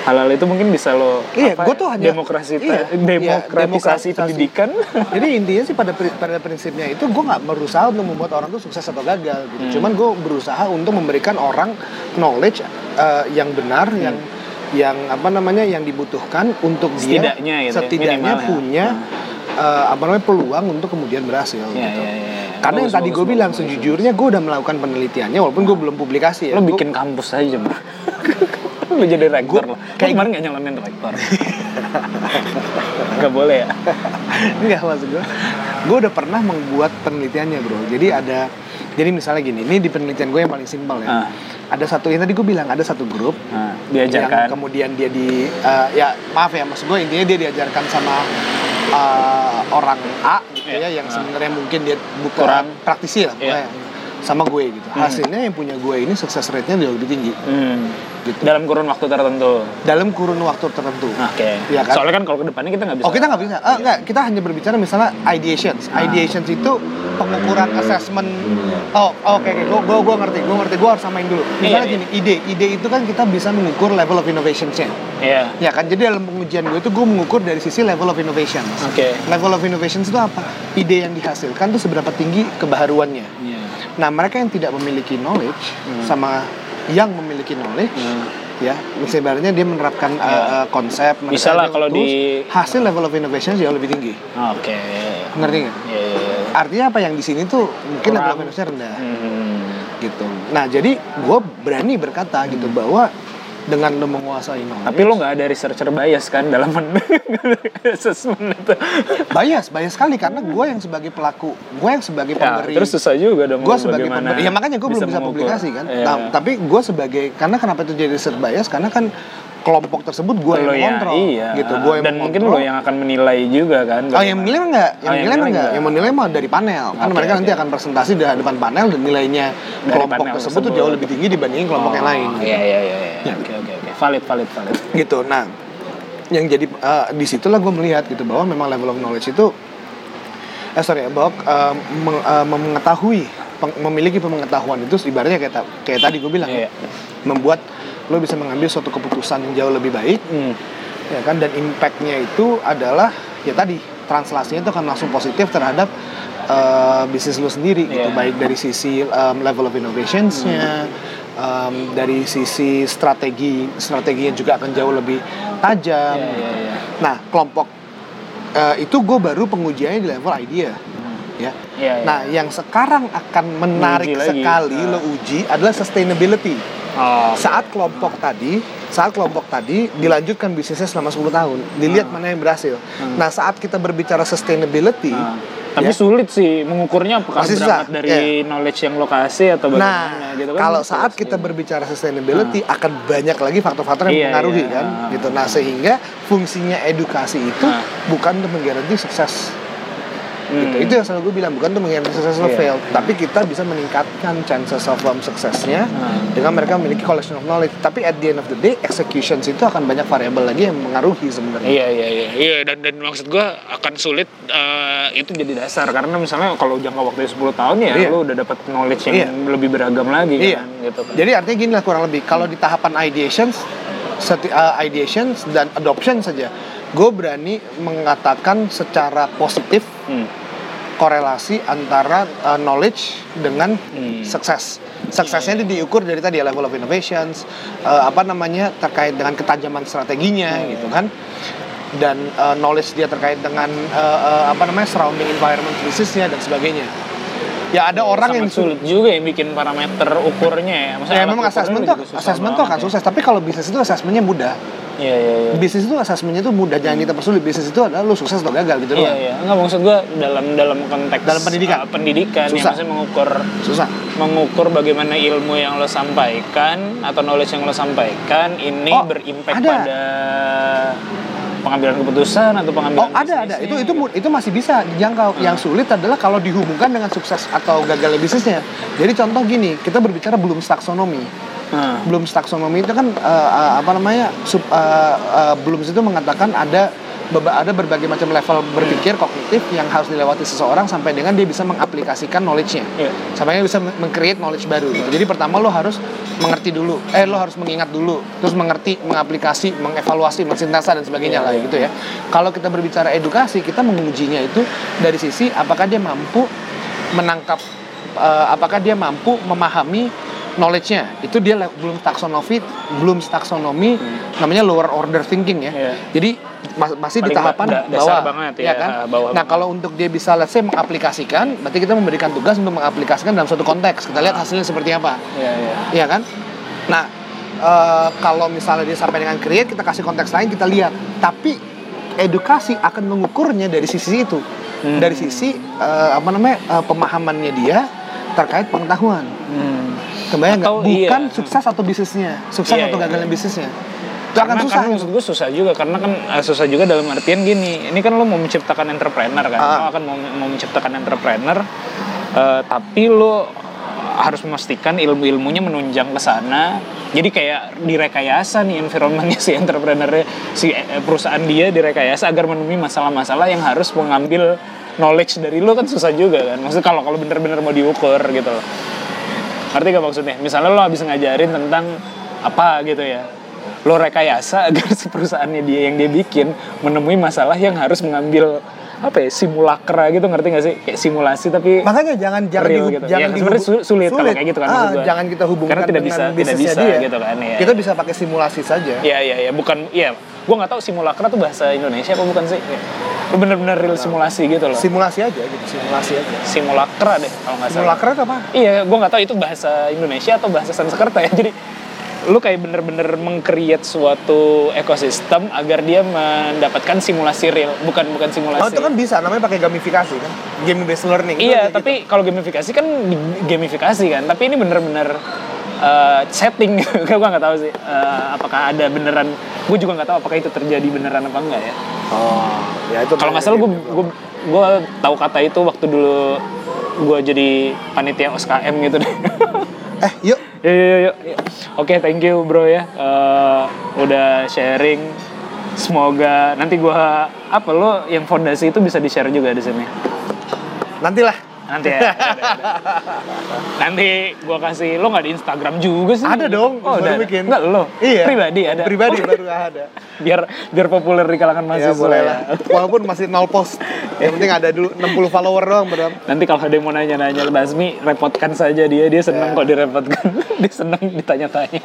hal-hal itu mungkin bisa lo Iya, apa gua ya, tuh hanya- demokrasi iya, demokratisasi iya, pendidikan Jadi intinya sih pada pada prinsipnya itu gue nggak berusaha untuk membuat orang tuh sukses atau gagal Hmm. gitu. Cuman gue berusaha untuk memberikan orang knowledge uh, yang benar, Hmm. yang yang apa namanya yang dibutuhkan untuk dia Setidaknya gitu ya, setidaknya minimal ya. punya uh, apa namanya peluang untuk kemudian berhasil. ya, gitu. ya, ya, ya. Karena yang Bagus, tadi bagus, gue bilang bagus, sejujurnya gue udah melakukan penelitiannya walaupun gue belum publikasi ya. lo Gua- bikin kampus aja mah lo jadi rektor lo kayak- kemarin nggak nyalonin rektor nggak boleh ya Enggak maksud gue Gue udah pernah membuat penelitiannya bro Jadi ada Jadi misalnya gini Ini di penelitian gue yang paling simpel ya Ah. Ada satu Yang tadi gue bilang Ada satu grup Yang diajarkan kemudian dia di eh, Ya maaf ya Maksud gue intinya dia diajarkan sama eh, Orang A gitu ya Iya. Yang Ah. sebenarnya mungkin dia bukan Kurang. praktisi lah pokoknya. Sama gue gitu Hmm. Hasilnya yang punya gue ini Sukses rate-nya jauh lebih tinggi Hmm. Gitu. dalam kurun waktu tertentu Dalam kurun waktu tertentu oke Iya kan? soalnya kan kalau ke depannya kita nggak bisa Oh kita nggak bisa, ah, nggak kita hanya berbicara misalnya ideations. Ah. Ideations itu pengukuran assessment. Oh oke oke, gue gue gue ngerti, gue ngerti, gue harus samain dulu. Misalnya Iya, gini, ide, ide itu kan kita bisa mengukur level of innovationsnya. Iya. Ya kan, jadi dalam pengujian gue itu gue mengukur dari sisi level of innovations. Oke. Level of innovations itu apa? Ide yang dihasilkan tuh seberapa tinggi kebaharuannya. Iya. Nah mereka yang tidak memiliki knowledge sama yang memiliki knowledge Hmm. ya misalnya dia menerapkan Ya. uh, konsep Bisa lah menerapkan kalau tools, di- hasil level of innovation jauh lebih tinggi Oke. ngerti nggak Iya. iya, iya. artinya apa yang di sini tuh mungkin level of Kurang. innovation rendah Hmm. gitu nah jadi gue berani berkata gitu bahwa dengan lo menguasai knowledge Tapi lo nggak ada researcher bias kan dalam men- assessment itu. bias bias sekali karena gue yang sebagai pelaku gue yang sebagai Ya, pemberi terus susah juga dong. gue sebagai pemberi ya makanya gue belum bisa mengukur. publikasi kan Iya. Nah, tapi gue sebagai karena kenapa itu jadi research bias karena kan kelompok tersebut gue yang ya, mengontrol iya. gitu gue yang Dan mungkin lo yang akan menilai juga kan. Oh yang menilai enggak, yang Oh, yang menilai enggak, yang menilai mah dari panel. Kan mereka nanti akan presentasi di hadapan panel dan nilainya Dari kelompok panel tersebut tuh jauh lebih tinggi dibandingin kelompok yang lain. Iya iya iya. iya. Oke oke oke. Valid valid valid. Gitu. Nah, yang jadi eh, di situlah gue melihat gitu bahwa memang level of knowledge itu eh sorry bahwa eh, meng- eh, mengetahui peng- memiliki pengetahuan itu ibaratnya kayak ta- kayak tadi gue bilang Iya. membuat lo bisa mengambil suatu keputusan yang jauh lebih baik Hmm. ya kan dan impactnya itu adalah ya tadi translasinya itu akan langsung positif terhadap uh, bisnis lu sendiri gitu Iya. baik dari sisi um, level of innovationsnya um, dari sisi strategi strateginya juga akan jauh lebih tajam Iya iya iya. nah kelompok uh, itu gue baru pengujiannya di level idea ya Iya, iya. nah yang sekarang akan menarik sekali Ah. lo uji adalah sustainability Oh, saat kelompok tadi saat kelompok tadi dilanjutkan bisnisnya selama 10 tahun dilihat mana yang berhasil Hmm. nah saat kita berbicara sustainability Nah, tapi ya, sulit sih mengukurnya apakah Masih berangkat susah, dari knowledge yang lokasi atau bagaimana nah gitu kan. kalau saat sih. kita berbicara sustainability akan banyak lagi faktor-faktor yang Iya, mempengaruhi iya. kan Ah. gitu nah sehingga fungsinya edukasi itu Ah. bukan untuk menggaranti sukses gitu. itu yang selalu gue bilang bukan untuk menghindari sukses atau Iya. fail tapi kita bisa meningkatkan chances of um, suksesnya Hmm. dengan mereka memiliki collection of knowledge tapi at the end of the day executions itu akan banyak variabel lagi yang mengaruhi sebenarnya Iya iya iya iya dan dan maksud gua akan sulit eh, itu jadi dasar karena misalnya kalau jangka waktu 10 tahun ya Iya. lu udah dapat knowledge yang Iya. lebih beragam lagi Iya. kan gitu kan. Jadi artinya gini lah kurang lebih. Kalau di tahapan ideations, seti, uh, ideations dan adoption saja, gue berani mengatakan secara positif Hmm. Korelasi antara uh, knowledge dengan Hmm. sukses. Suksesnya itu diukur dari tadi level of innovations, uh, apa namanya terkait dengan ketajaman strateginya Hmm. gitu kan, dan uh, knowledge dia terkait dengan uh, uh, apa namanya surrounding environment bisnisnya dan sebagainya. Ya ada orang yang sulit juga yang bikin parameter ukurnya ya. Maksudnya Ya memang assessment tuh assessment tuh akan ya. sukses, tapi kalau bisnis itu assessmentnya mudah. Iya iya iya. Bisnis itu assessmentnya tuh mudah, jangan kita persulit. Bisnis itu adalah lu sukses atau gagal gitu Iya doang. iya. Enggak maksud gua dalam dalam konteks Dalam pendidikan? uh, pendidikan yang Susah. maksudnya mengukur Susah. mengukur bagaimana ilmu yang lo sampaikan atau knowledge yang lo sampaikan ini Oh, berimpact ada. pada pengambilan keputusan atau pengambilan Oh ada ada itu itu itu masih bisa dijangkau. Yang sulit adalah kalau dihubungkan dengan sukses atau gagalnya bisnisnya. Jadi contoh gini, kita berbicara belum taksonomi. Nah, Belum taksonomi itu kan eh, eh, apa namanya? Sub, eh, eh, belum itu mengatakan ada ada berbagai macam level berpikir kognitif yang harus dilewati seseorang sampai dengan dia bisa mengaplikasikan knowledge-nya. Iya. sampai dia bisa meng- meng-create knowledge baru gitu. Jadi pertama lo harus mengerti dulu, eh lo harus mengingat dulu, terus mengerti, mengaplikasi, mengevaluasi, mensintesa dan sebagainya Iya, lah iya. gitu ya. Kalau kita berbicara edukasi, kita mengujinya itu dari sisi apakah dia mampu menangkap, eh, apakah dia mampu memahami knowledge-nya. Itu dia belum taksonomi, belum taksonomi, namanya lower order thinking ya. Hmm. Iya. Jadi mas- masih di tahapan ba- da- dasar bawah, banget ya, ya kan? bawah nah kalau untuk dia bisa let's say mengaplikasikan, berarti kita memberikan tugas untuk mengaplikasikan dalam suatu konteks. Kita lihat hasilnya seperti apa, iya iya. Iya kan? Nah, eh, kalau misalnya dia sampai dengan create, kita kasih konteks lain, kita lihat. Tapi edukasi akan mengukurnya dari sisi itu, Hmm. dari sisi eh, apa namanya eh, pemahamannya dia terkait pengetahuan. Hmm. Kebayang nggak? Atau iya. Bukan sukses atau bisnisnya, sukses Iya, atau iya, gagalnya iya. bisnisnya. Itu akan susah. karena maksud gue susah juga karena kan eh, susah juga dalam artian gini ini kan lo mau menciptakan entrepreneur kan Ah. lo akan mau, mau menciptakan entrepreneur eh, tapi lo harus memastikan ilmu-ilmunya menunjang ke sana jadi kayak direkayasa nih environmentnya si entrepreneurnya si eh, perusahaan dia direkayasa agar memenuhi masalah-masalah yang harus mengambil knowledge dari lo kan susah juga kan maksudnya kalau kalau bener-bener mau diukur gitu loh ngerti gak maksudnya misalnya lo habis ngajarin tentang apa gitu ya lo rekayasa agar si perusahaannya dia yang dia bikin menemui masalah yang harus mengambil apa ya simulakra gitu ngerti gak sih kayak simulasi tapi Makanya jangan jangan Real gitu. jangan Ya, sebenarnya dihubung- su- sulit kalau kayak gitu kan, Ah, jangan kita hubungkan Karena tidak dengan bisa- tidak bisa dia. gitu kan, ya. Kita bisa pakai simulasi saja. ya ya ya bukan ya gue nggak tahu simulakra tuh bahasa Indonesia apa bukan sih bener-bener real simulasi gitu loh Simulasi aja gitu, simulasi aja. simulakra deh kalau nggak salah Simulakra itu apa? Iya, gue nggak tahu itu bahasa Indonesia atau bahasa Sanskerta ya. Jadi lu kayak bener-bener meng-create suatu ekosistem agar dia mendapatkan simulasi real, bukan bukan simulasi. Oh itu kan bisa, namanya pakai gamifikasi kan, game based learning. Iya, kayak tapi kalau gamifikasi kan gamifikasi kan, tapi ini bener-bener uh, setting. gue nggak tahu sih uh, apakah ada beneran. Gue juga nggak tahu apakah itu terjadi beneran apa enggak ya. Oh, ya itu. Kalau nggak salah gue gue gue tahu kata itu waktu dulu gue jadi panitia OSKM gitu deh. Eh, yuk. Yuk, yuk, yuk, yuk. Oke, thank you bro ya. Eh, udah sharing. Semoga nanti gua apa lo yang fondasi itu bisa di share juga di sini. Nantilah. Nanti ya. Nanti gua kasih lo nggak di Instagram juga sih? Ada dong, Oh, baru udah. ada. bikin. Enggak lo. Iya. Pribadi ada. Pribadi Oh, baru ada. biar biar populer di kalangan Ya mahasiswa. boleh ya. lah. Walaupun masih nol post. Yang penting ada dulu 60 follower doang, Bro. Nanti kalau ada yang mau nanya-nanya Basmi, repotkan saja dia. Dia senang Ya. kok direpotkan. dia senang ditanya-tanya.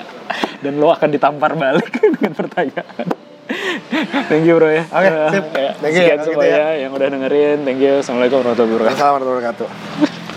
Dan lo akan ditampar balik dengan pertanyaan. Thank you bro ya. Oke, Eh, sip. ya, Thank you Sekian ya, gitu semuanya ya. yang udah dengerin. Thank you. Assalamualaikum warahmatullahi wabarakatuh. Assalamualaikum warahmatullahi wabarakatuh.